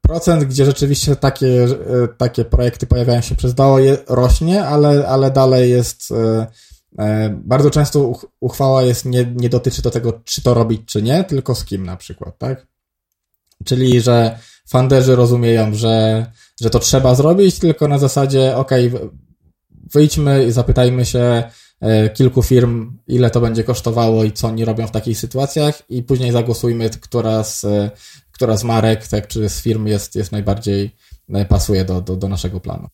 procent, gdzie rzeczywiście takie, takie projekty pojawiają się przez DAO rośnie, ale, ale dalej jest bardzo często uchwała jest nie, nie dotyczy do tego, czy to robić, czy nie, tylko z kim na przykład, tak? Czyli, że funderzy rozumieją, że, że to trzeba zrobić, tylko na zasadzie, ok, wyjdźmy i zapytajmy się e, kilku firm, ile to będzie kosztowało i co oni robią w takich sytuacjach i później zagłosujmy, która z, e, która z marek, tak, czy z firm jest, jest najbardziej e, pasuje do, do, do naszego planu.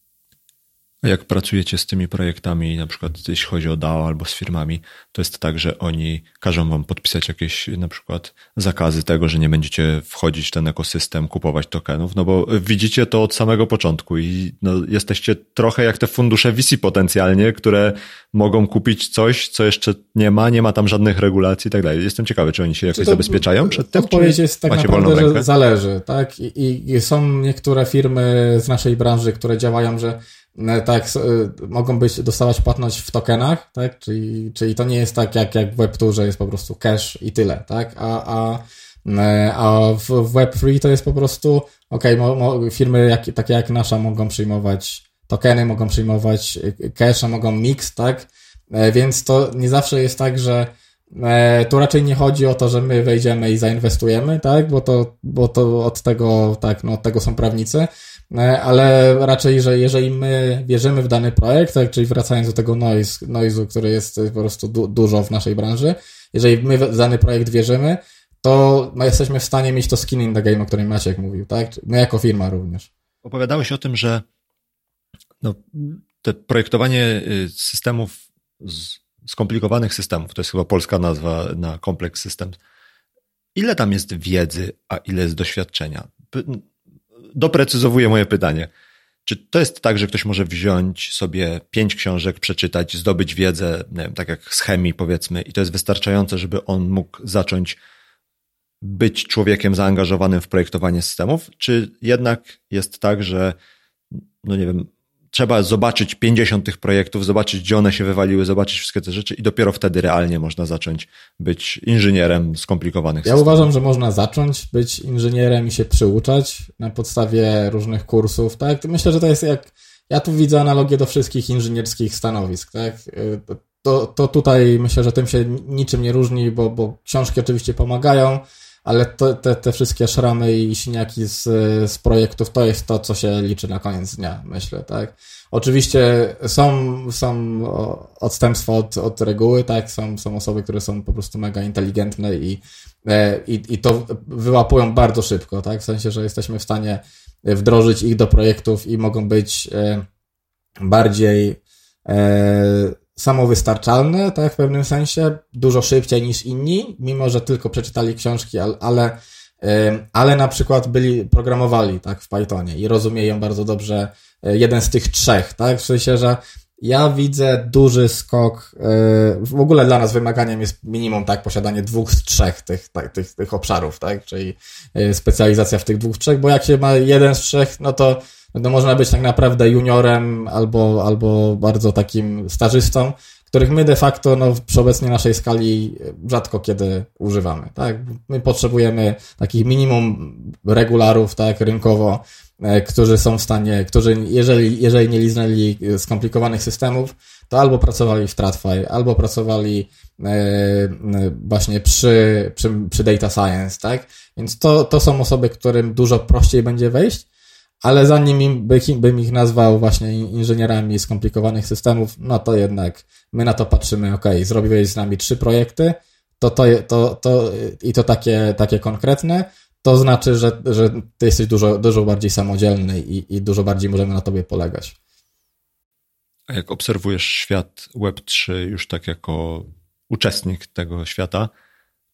A jak pracujecie z tymi projektami, na przykład jeśli chodzi o DAO albo z firmami, to jest tak, że oni każą wam podpisać jakieś na przykład zakazy tego, że nie będziecie wchodzić w ten ekosystem, kupować tokenów, no bo widzicie to od samego początku i no, jesteście trochę jak te fundusze VC potencjalnie, które mogą kupić coś, co jeszcze nie ma, nie ma tam żadnych regulacji i tak dalej. Jestem ciekawy, czy oni się jakoś zabezpieczają przed tym? Odpowiedź jest tak naprawdę, że zależy, tak? I, I, są niektóre firmy z naszej branży, które działają, że tak, y, mogą być, dostawać płatność w tokenach, tak, czyli, czyli to nie jest tak jak, jak w Web2, że jest po prostu cash i tyle, tak, a, a, y, a w Web3 to jest po prostu, ok, mo, mo, firmy jak, takie jak nasza mogą przyjmować tokeny, mogą przyjmować y, cash, a mogą mix, tak, e, więc to nie zawsze jest tak, że e, tu raczej nie chodzi o to, że my wejdziemy i zainwestujemy, tak, bo to, bo to od tego, tak, no od tego są prawnicy, ale raczej, że jeżeli my wierzymy w dany projekt, tak, czyli wracając do tego noise, noise'u, który jest po prostu du dużo w naszej branży, jeżeli my w dany projekt wierzymy, to jesteśmy w stanie mieć to skin in the game, o którym Maciek mówił, tak? My jako firma również. Opowiadałeś o tym, że no, te projektowanie y, systemów, skomplikowanych systemów, to jest chyba polska nazwa na kompleks system. Ile tam jest wiedzy, a ile jest doświadczenia? Doprecyzowuję moje pytanie. Czy to jest tak, że ktoś może wziąć sobie pięć książek, przeczytać, zdobyć wiedzę, wiem, tak jak z chemii powiedzmy, i to jest wystarczające, żeby on mógł zacząć być człowiekiem zaangażowanym w projektowanie systemów? Czy jednak jest tak, że, no nie wiem, trzeba zobaczyć 50 tych projektów, zobaczyć, gdzie one się wywaliły, zobaczyć wszystkie te rzeczy i dopiero wtedy realnie można zacząć być inżynierem skomplikowanych ja systemów. Ja uważam, że można zacząć być inżynierem i się przyuczać na podstawie różnych kursów, tak? Myślę, że to jest jak, ja tu widzę analogię do wszystkich inżynierskich stanowisk, tak? To, to tutaj myślę, że tym się niczym nie różni, bo, bo książki oczywiście pomagają, ale to, te, te wszystkie szramy i siniaki z, z projektów to jest to, co się liczy na koniec dnia, myślę, tak. Oczywiście są, są odstępstwa od, od reguły, tak, są, są osoby, które są po prostu mega inteligentne i, e, i, i to wyłapują bardzo szybko, tak, w sensie, że jesteśmy w stanie wdrożyć ich do projektów i mogą być e, bardziej samowystarczalne, tak, w pewnym sensie, dużo szybciej niż inni, mimo że tylko przeczytali książki, ale, ale na przykład byli, programowali, tak, w Pythonie i rozumieją bardzo dobrze e, jeden z tych trzech, tak, w sensie, że ja widzę duży skok, e, w ogóle dla nas wymaganiem jest minimum, tak, posiadanie dwóch z trzech tych, tak, tych, tych obszarów, tak, czyli e, specjalizacja w tych dwóch, trzech, bo jak się ma jeden z trzech, no to no można być tak naprawdę juniorem albo, albo bardzo takim stażystą, których my de facto no, przy obecnie naszej skali rzadko kiedy używamy. Tak? My potrzebujemy takich minimum regularów tak, rynkowo, którzy są w stanie, którzy jeżeli, jeżeli nie liznęli skomplikowanych systemów, to albo pracowali w TradFi, albo pracowali e, e, właśnie przy, przy, przy data science, tak? Więc to, to są osoby, którym dużo prościej będzie wejść, ale zanim bym ich nazwał właśnie inżynierami skomplikowanych systemów, no to jednak my na to patrzymy, ok, zrobiłeś z nami trzy projekty, to, to, to, to i to takie, takie konkretne, to znaczy, że, że ty jesteś dużo, dużo bardziej samodzielny i, i dużo bardziej możemy na tobie polegać. A jak obserwujesz świat Web3 już tak jako uczestnik tego świata,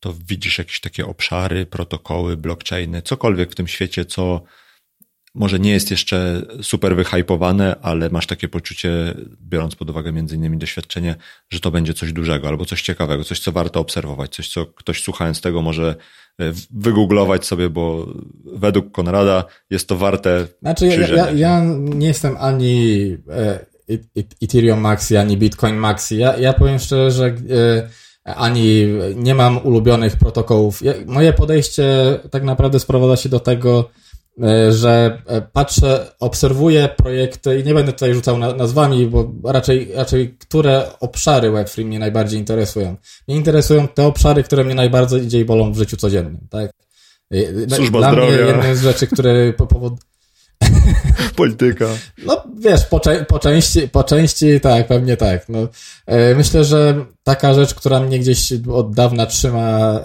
to widzisz jakieś takie obszary, protokoły, blockchainy, cokolwiek w tym świecie, co może nie jest jeszcze super wyhypowane, ale masz takie poczucie, biorąc pod uwagę między innymi doświadczenie, że to będzie coś dużego albo coś ciekawego, coś, co warto obserwować, coś, co ktoś słuchając tego może wygooglować sobie, bo według Konrada jest to warte. Znaczy, ja, ja, ja, nie jestem ani e, Ethereum Maxi, ani Bitcoin Maxi. Ja, ja powiem szczerze, że ani nie mam ulubionych protokołów. Moje podejście tak naprawdę sprowadza się do tego, E, że e, patrzę, obserwuję projekty i nie będę tutaj rzucał nazwami, bo raczej, raczej które obszary Web3 mnie najbardziej interesują. Mnie interesują te obszary, które mnie najbardziej bolą w życiu codziennym, tak? E, Służba Dla zdrowia. mnie jedną z rzeczy, które po powód... Polityka. No wiesz, po, po, części, po części tak, pewnie tak. No, myślę, że taka rzecz, która mnie gdzieś od dawna trzyma,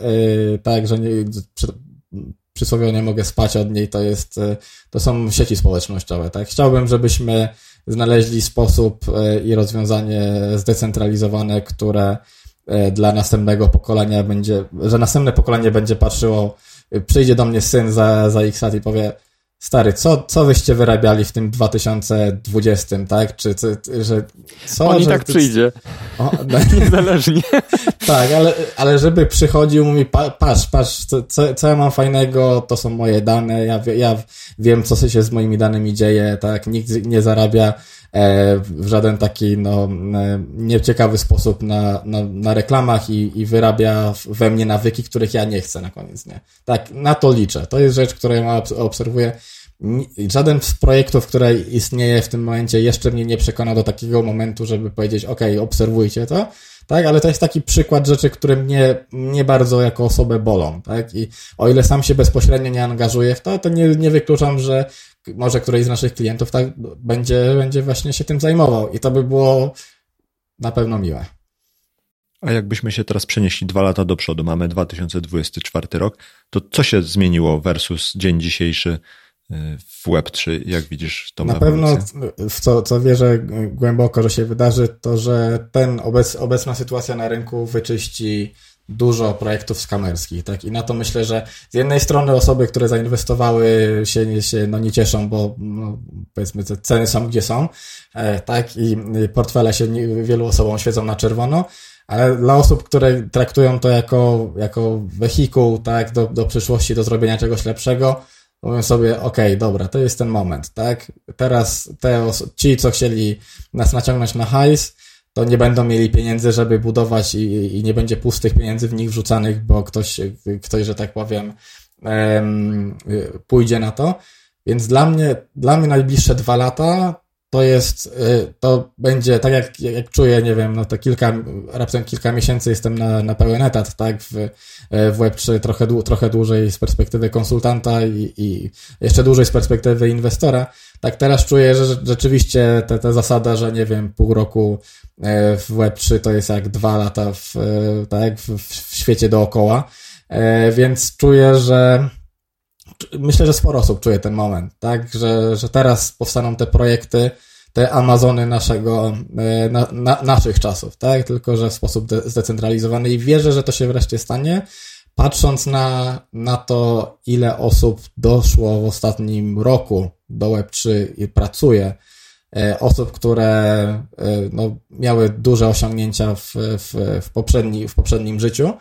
tak, że nie, przysłowiowo nie mogę spać od niej, to jest, e, to są sieci społecznościowe, tak? Chciałbym, żebyśmy znaleźli sposób e, i rozwiązanie zdecentralizowane, które e, dla następnego pokolenia będzie, że następne pokolenie będzie patrzyło, przyjdzie do mnie syn za, za x lat i powie, Stary, co, co wyście wyrabiali w tym 2020, tak? Czy, czy że co? On i tak przyjdzie. O, no, Niezależnie. tak, ale, ale żeby przychodził, mówi, patrz, patrz, co, co ja mam fajnego, to są moje dane, ja, ja wiem, co się z moimi danymi dzieje, tak? Nikt nie zarabia w żaden taki, no, e, nieciekawy sposób na, na, na reklamach i, i wyrabia we mnie nawyki, których ja nie chcę na koniec, nie? Tak, na to liczę. To jest rzecz, którą ja obserwuję żaden z projektów, które istnieje w tym momencie, jeszcze mnie nie przekona do takiego momentu, żeby powiedzieć, ok, obserwujcie to, tak, ale to jest taki przykład rzeczy, które mnie, mnie bardzo jako osobę bolą, tak, i o ile sam się bezpośrednio nie angażuję w to, to nie, nie wykluczam, że może któryś z naszych klientów tak będzie, będzie właśnie się tym zajmował i to by było na pewno miłe. A jakbyśmy się teraz przenieśli dwa lata do przodu, mamy 2024 rok, to co się zmieniło versus dzień dzisiejszy? w Web3, jak widzisz to Na pewno, w co, co wierzę głęboko, że się wydarzy, to że ten obec, obecna sytuacja na rynku wyczyści dużo projektów skamerskich, tak? I na to myślę, że z jednej strony osoby, które zainwestowały się, się no nie cieszą, bo no, powiedzmy te ceny są gdzie są, e, tak? I portfele się wielu osobom świecą na czerwono, ale dla osób, które traktują to jako, jako wehikuł, tak? Do, do przyszłości, do zrobienia czegoś lepszego, Mówią sobie, ok, dobra, to jest ten moment, tak? Teraz te ci, co chcieli nas naciągnąć na hajs, to nie będą mieli pieniędzy, żeby budować i, i nie będzie pustych pieniędzy w nich wrzucanych, bo ktoś, ktoś że tak powiem, pójdzie na to. Więc dla mnie, dla mnie najbliższe dwa lata to jest, y, to będzie, tak jak, jak czuję, nie wiem, no to kilka, raptem kilka miesięcy jestem na, na pełen etat, tak, w, w Web3 trochę, trochę dłużej z perspektywy konsultanta i, i jeszcze dłużej z perspektywy inwestora. Tak teraz czuję, że rzeczywiście ta, ta zasada, że nie wiem, pół roku e, w Web3 to jest jak dwa lata w, e, tak, w, w świecie dookoła, e, więc czuję, że myślę, że sporo osób czuje ten moment, tak, że, że teraz powstaną te projekty, te Amazony naszego, na, na, naszych czasów, tak, tylko że w sposób zdecentralizowany i wierzę, że to się wreszcie stanie, patrząc na, na to, ile osób doszło w ostatnim roku do Web3 i pracuje, e, osób, które e, no, miały duże osiągnięcia w, w, w, poprzedni, w poprzednim życiu,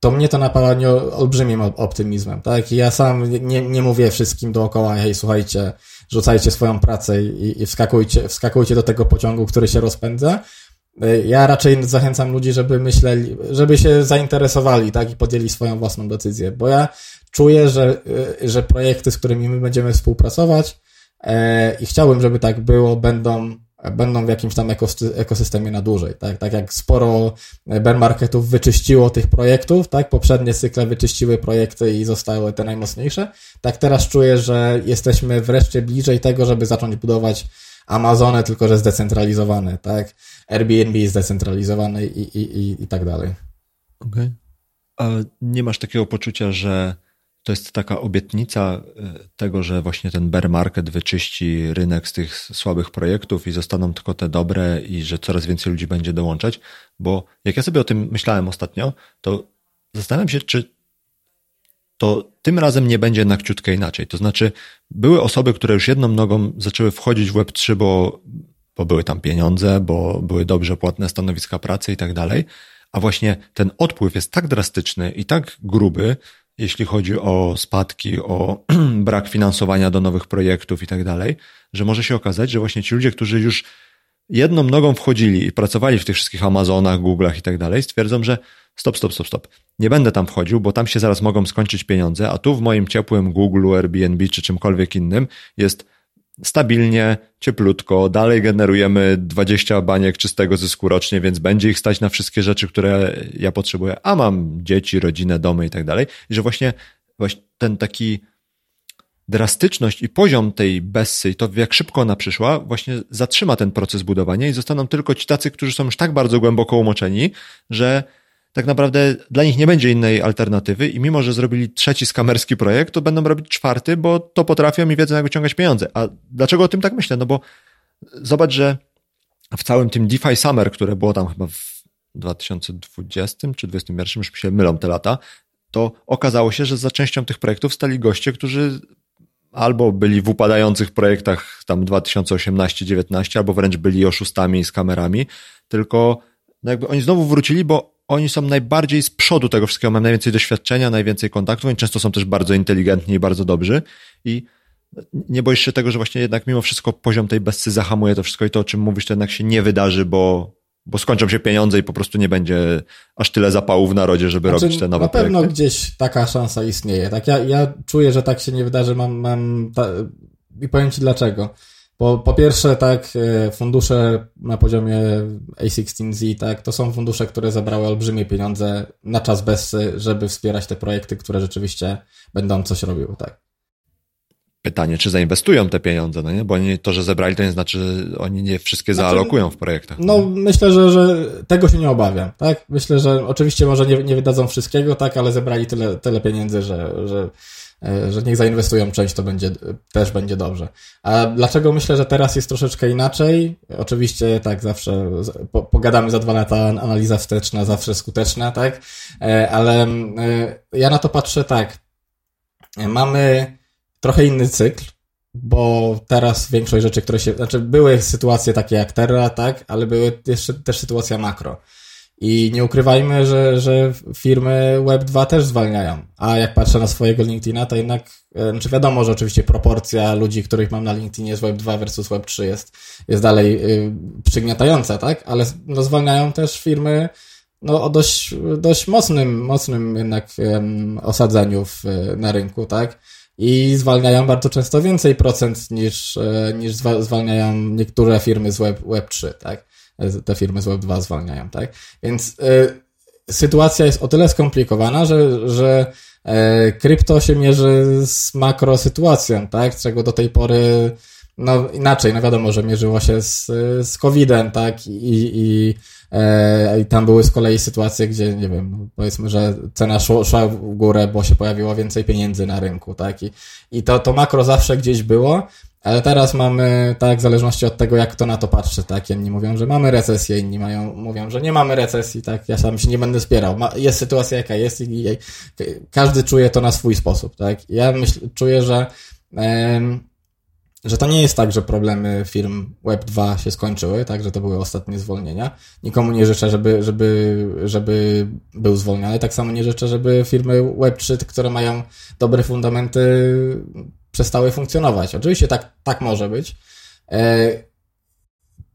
to mnie to napawa olbrzymim optymizmem, tak? Ja sam nie, nie mówię wszystkim dookoła, hej, słuchajcie, rzucajcie swoją pracę i, i wskakujcie, wskakujcie do tego pociągu, który się rozpędza. Ja raczej zachęcam ludzi, żeby myśleli, żeby się zainteresowali, tak? I podjęli swoją własną decyzję, bo ja czuję, że, że projekty, z którymi my będziemy współpracować e, i chciałbym, żeby tak było, będą będą w jakimś tam ekosystemie na dłużej, tak? Tak jak sporo bear marketów wyczyściło tych projektów, tak? Poprzednie cykle wyczyściły projekty i zostały te najmocniejsze. Tak teraz czuję, że jesteśmy wreszcie bliżej tego, żeby zacząć budować Amazony, tylko że zdecentralizowane, tak? Airbnb jest zdecentralizowane i, i, i, i tak dalej. Okej. Okay. A nie masz takiego poczucia, że to jest taka obietnica e, tego, że właśnie ten bear market wyczyści rynek z tych słabych projektów i zostaną tylko te dobre i że coraz więcej ludzi będzie dołączać, bo jak ja sobie o tym myślałem ostatnio, to zastanawiam się, czy to tym razem nie będzie na kciutkę inaczej. To znaczy, były osoby, które już jedną nogą zaczęły wchodzić w Web3, bo, bo były tam pieniądze, bo były dobrze płatne stanowiska pracy i tak dalej, a właśnie ten odpływ jest tak drastyczny i tak gruby, jeśli chodzi o spadki, o brak finansowania do nowych projektów i tak dalej, że może się okazać, że właśnie ci ludzie, którzy już jedną nogą wchodzili i pracowali w tych wszystkich Amazonach, Google'ach i tak dalej, stwierdzą, że stop, stop, stop, stop. Nie będę tam wchodził, bo tam się zaraz mogą skończyć pieniądze, a tu w moim ciepłym Google, Airbnb czy czymkolwiek innym jest stabilnie, cieplutko, dalej generujemy 20 baniek czystego zysku rocznie, więc będzie ich stać na wszystkie rzeczy, które ja potrzebuję, a mam dzieci, rodzinę, domy i tak dalej. I że właśnie, właśnie ten taki drastyczność i poziom tej Bessy i to jak szybko ona przyszła, właśnie zatrzyma ten proces budowania i zostaną tylko ci tacy, którzy są już tak bardzo głęboko umoczeni, że tak naprawdę dla nich nie będzie innej alternatywy i mimo, że zrobili trzeci skamerski projekt, to będą robić czwarty, bo to potrafią i wiedzą, jak wyciągać pieniądze. A dlaczego o tym tak myślę? No bo zobacz, że w całym tym DeFi Summer, które było tam chyba w 2020 czy 2021, już się mylą te lata, to okazało się, że za częścią tych projektów stali goście, którzy albo byli w upadających projektach tam 2018-19, albo wręcz byli oszustami z kamerami, tylko no jakby oni znowu wrócili, bo oni są najbardziej z przodu tego wszystkiego, mają najwięcej doświadczenia, najwięcej kontaktów, oni często są też bardzo inteligentni i bardzo dobrzy i nie boisz się tego, że właśnie jednak mimo wszystko poziom tej bezcy zahamuje to wszystko i to, o czym mówisz, to jednak się nie wydarzy, bo, bo skończą się pieniądze i po prostu nie będzie aż tyle zapału w narodzie, żeby znaczy, robić te nowe projekty. Na pewno gdzieś taka szansa istnieje. Tak, ja, ja czuję, że tak się nie wydarzy, mam, mam ta... i powiem Ci dlaczego. Po, po pierwsze, tak, e, fundusze na poziomie A16Z, tak, to są fundusze, które zabrały olbrzymie pieniądze na czas bez, żeby wspierać te projekty, które rzeczywiście będą coś robiły, tak. Pytanie, czy zainwestują te pieniądze, no nie? Bo oni, to, że zebrali, to nie znaczy, że oni nie wszystkie znaczy, zaalokują w projektach. No, no, myślę, że, że tego się nie obawiam, tak? Myślę, że oczywiście może nie, nie wydadzą wszystkiego, tak, ale zebrali tyle, tyle pieniędzy, że, że E, że niech zainwestują część, to będzie, też będzie dobrze. A dlaczego myślę, że teraz jest troszeczkę inaczej? Oczywiście tak, zawsze po, pogadamy za dwa lata, analiza wsteczna zawsze skuteczna, tak? E, ale e, ja na to patrzę tak. Mamy trochę inny cykl, bo teraz większość rzeczy, które się, znaczy były sytuacje takie jak Terra, tak, ale były jeszcze też sytuacja makro. I nie ukrywajmy, że, że firmy Web2 też zwalniają. A jak patrzę na swojego LinkedIna, to jednak, e, znaczy wiadomo, że oczywiście proporcja ludzi, których mam na LinkedInie z Web2 versus Web3 jest, jest dalej y, przygniatająca, tak? Ale no, zwalniają też firmy no, o dość, dość mocnym, mocnym jednak osadzeniu w, na rynku, tak? I zwalniają bardzo często więcej procent niż, e, niż zwalniają niektóre firmy z Web, Web3, tak? Te firmy z Web2 zwalniają, tak? Więc y, sytuacja jest o tyle skomplikowana, że, że y, krypto się mierzy z makrosytuacją, tak? Czego do tej pory no inaczej, no wiadomo, że mierzyło się z, z COVID-em, tak? I, i, e, i tam były z kolei sytuacje, gdzie, nie wiem, powiedzmy, że cena szła, szła w górę, bo się pojawiło więcej pieniędzy na rynku, tak? I, i to, to makro zawsze gdzieś było, ale teraz mamy, tak, w zależności od tego, jak kto na to patrzy, tak, jedni mówią, że mamy recesję, inni mają, mówią, że nie mamy recesji, tak, ja sam się nie będę spierał. Ma, jest sytuacja jaka jest i, i, każdy czuje to na swój sposób, tak. Ja myśl, czuję, że, że to nie jest tak, że problemy firm Web2 się skończyły, tak, że to były ostatnie zwolnienia. Nikomu nie życzę, żeby, żeby, żeby był zwolniony. Tak samo nie życzę, żeby firmy Web3, które mają dobre fundamenty, przestały funkcjonować. Oczywiście tak, tak może być. E,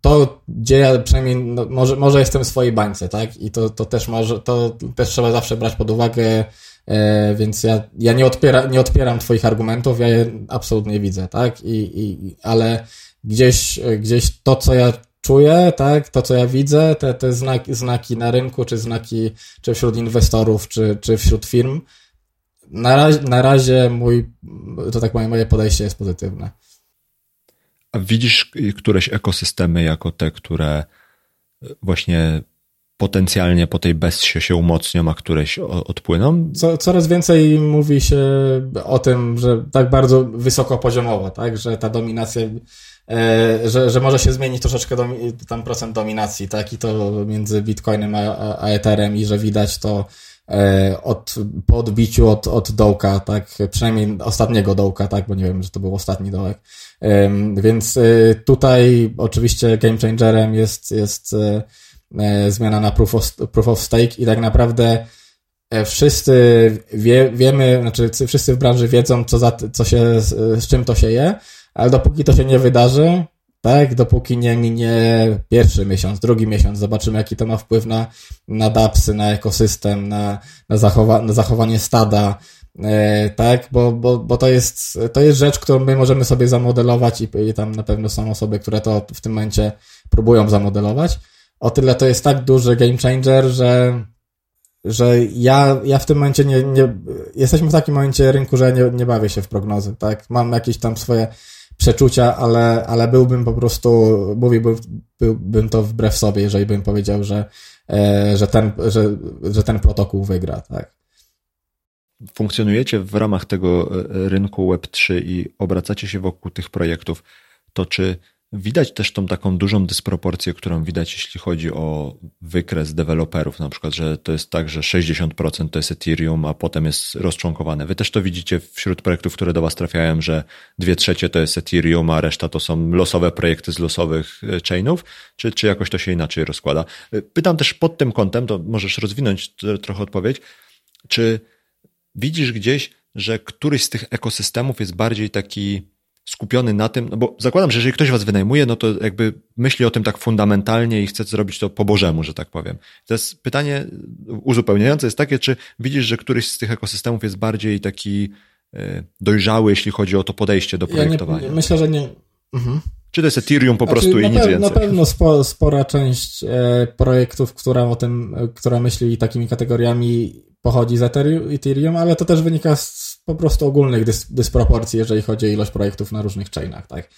to, gdzie ja przynajmniej, no, może, może jestem w swojej bańce, tak? I to, to też może, to też trzeba zawsze brać pod uwagę, e, więc ja, ja nie, odpiera, nie odpieram twoich argumentów, ja je absolutnie widzę, tak? I, i, ale gdzieś, gdzieś to, co ja czuję, tak, to co ja widzę, te, te znaki, znaki na rynku, czy znaki, czy wśród inwestorów, czy, czy wśród firm, na razie, na razie mój, to tak powiem, moje podejście jest pozytywne. A widzisz któreś ekosystemy jako te, które właśnie potencjalnie po tej bezsie się umocnią, a któreś odpłyną? Co, coraz więcej mówi się o tym, że tak bardzo wysokopoziomowo, tak, że ta dominacja, e, że, że może się zmienić troszeczkę tam procent dominacji, tak, i to między Bitcoinem a, a Etherem i że widać to od, po odbiciu od, od dołka, tak, przynajmniej ostatniego dołka, tak, bo nie wiem, że to był ostatni dołek. Więc e, tutaj oczywiście game changerem jest, jest e, zmiana na proof of, proof of stake i tak naprawdę wszyscy wie, wiemy, znaczy wszyscy w branży wiedzą, co, za, co się, z czym to się je, ale dopóki to się nie wydarzy, tak? Dopóki nie minie pierwszy miesiąc, drugi miesiąc, zobaczymy, jaki to ma wpływ na, na DAPsy, na ekosystem, na, na, zachowa, na zachowanie stada, e, tak? Bo, bo, bo to, jest, to jest rzecz, którą my możemy sobie zamodelować i, i tam na pewno są osoby, które to w tym momencie próbują zamodelować. O tyle to jest tak duży game changer, że że ja, ja w tym momencie nie, nie, jesteśmy w takim momencie rynku, że nie, nie bawię się w prognozy, tak? Mam jakieś tam swoje przeczucia, ale, ale byłbym po prostu, mówiłbym byłbym to wbrew sobie, jeżeli bym powiedział, że, e, że, ten, że, że ten protokół wygra, tak? Funkcjonujecie w ramach tego e, rynku Web3 i obracacie się wokół tych projektów. To czy Widać też tą taką dużą dysproporcję, którą widać, jeśli chodzi o wykres deweloperów, na przykład, że to jest tak, że 60% to jest Ethereum, a potem jest rozczłonkowane. Wy też to widzicie wśród projektów, które do Was trafiają, że dwie trzecie to jest Ethereum, a reszta to są losowe projekty z losowych e, chainów, czy, czy jakoś to się inaczej rozkłada? E, pytam też pod tym kątem, to możesz rozwinąć trochę odpowiedź, czy widzisz gdzieś, że któryś z tych ekosystemów jest bardziej taki skupiony na tym, no bo zakładam, że jeżeli ktoś was wynajmuje, no to jakby myśli o tym tak fundamentalnie i chce zrobić to po bożemu, że tak powiem. To jest pytanie uzupełniające jest takie, czy widzisz, że któryś z tych ekosystemów jest bardziej taki e, dojrzały, jeśli chodzi o to podejście do projektowania? Ja nie, myślę, że nie. Mhm. Czy to jest Ethereum po znaczy, prostu i nic więcej? Na pewno spo, spora część e, projektów, która o tym, e, która myśli takimi kategoriami pochodzi z Ethereum, ale to też wynika z po prostu ogólnych dys, dysproporcji, jeżeli chodzi o ilość projektów na różnych chainach, tak?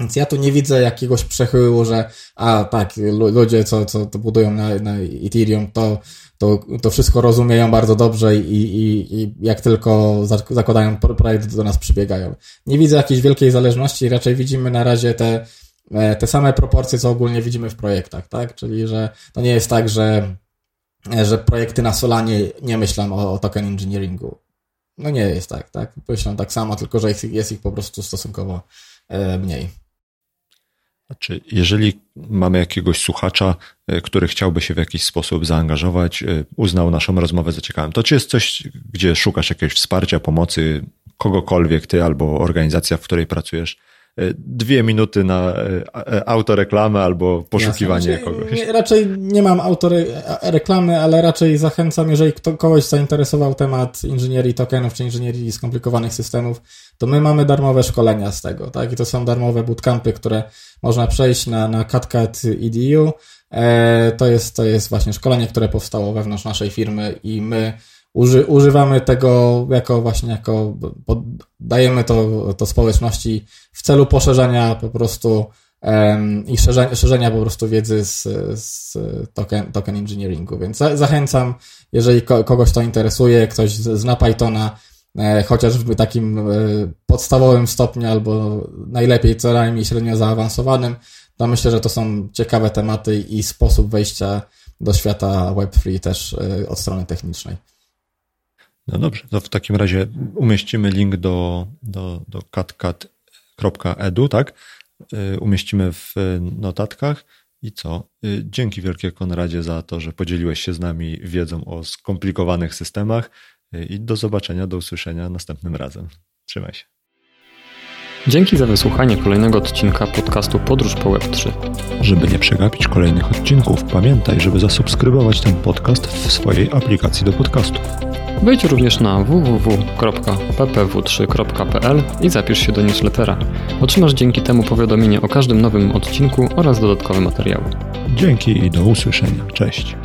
Więc ja tu nie widzę jakiegoś przechyłu, że a tak, ludzie, co, co to budują na, na Ethereum, to, to, to wszystko rozumieją bardzo dobrze i, i, i jak tylko zakładają projekt, do nas przybiegają. Nie widzę jakiejś wielkiej zależności, raczej widzimy na razie te, e, te same proporcje, co ogólnie widzimy w projektach, tak? Czyli, że to nie jest tak, że że projekty na Solanie nie myślą o, o token engineeringu. No nie jest tak, tak? Myślą tak samo, tylko że jest ich po prostu stosunkowo e, mniej. Znaczy, jeżeli mamy jakiegoś słuchacza, e, który chciałby się w jakiś sposób zaangażować, e, uznał naszą rozmowę za ciekawą, to czy jest coś, gdzie szukasz jakiegoś wsparcia, pomocy, kogokolwiek, ty albo organizacja, w której pracujesz, dwie minuty na e, e, autoreklamę albo poszukiwanie Jasne. kogoś. Nie, raczej nie mam autoreklamy, ale raczej zachęcam, jeżeli kto, kogoś zainteresował temat inżynierii tokenów czy inżynierii skomplikowanych systemów, to my mamy darmowe szkolenia z tego, tak? I to są darmowe bootcampy, które można przejść na, na CatCat EDU. E, to, jest, to jest właśnie szkolenie, które powstało wewnątrz naszej firmy i my uży, używamy tego jako właśnie jako, dajemy to, to społeczności w celu poszerzania po prostu um, i szerzenia, szerzenia po prostu wiedzy z, z token, token engineeringu, więc za, zachęcam, jeżeli ko, kogoś to interesuje, ktoś zna Pythona, e, takim e, podstawowym stopniu albo najlepiej co najmniej średnio zaawansowanym, to myślę, że to są ciekawe tematy i sposób wejścia do świata Web3 też e, od strony technicznej. No dobrze, to w takim razie umieścimy link do, do, do catcat.edu, tak? Y, umieścimy w notatkach. I co? Y, dzięki wielkie Konradzie za to, że podzieliłeś się z nami wiedzą o skomplikowanych systemach y, i do zobaczenia, do usłyszenia następnym razem. Trzymaj się. Dzięki za wysłuchanie kolejnego odcinka podcastu Podróż po Web3. Żeby nie przegapić kolejnych odcinków, pamiętaj, żeby zasubskrybować ten podcast w swojej aplikacji do podcastów. Wejdź również na www.ppw3.pl i zapisz się do newslettera. Otrzymasz dzięki temu powiadomienie o każdym nowym odcinku oraz dodatkowe materiały. Dzięki i do usłyszenia. Cześć.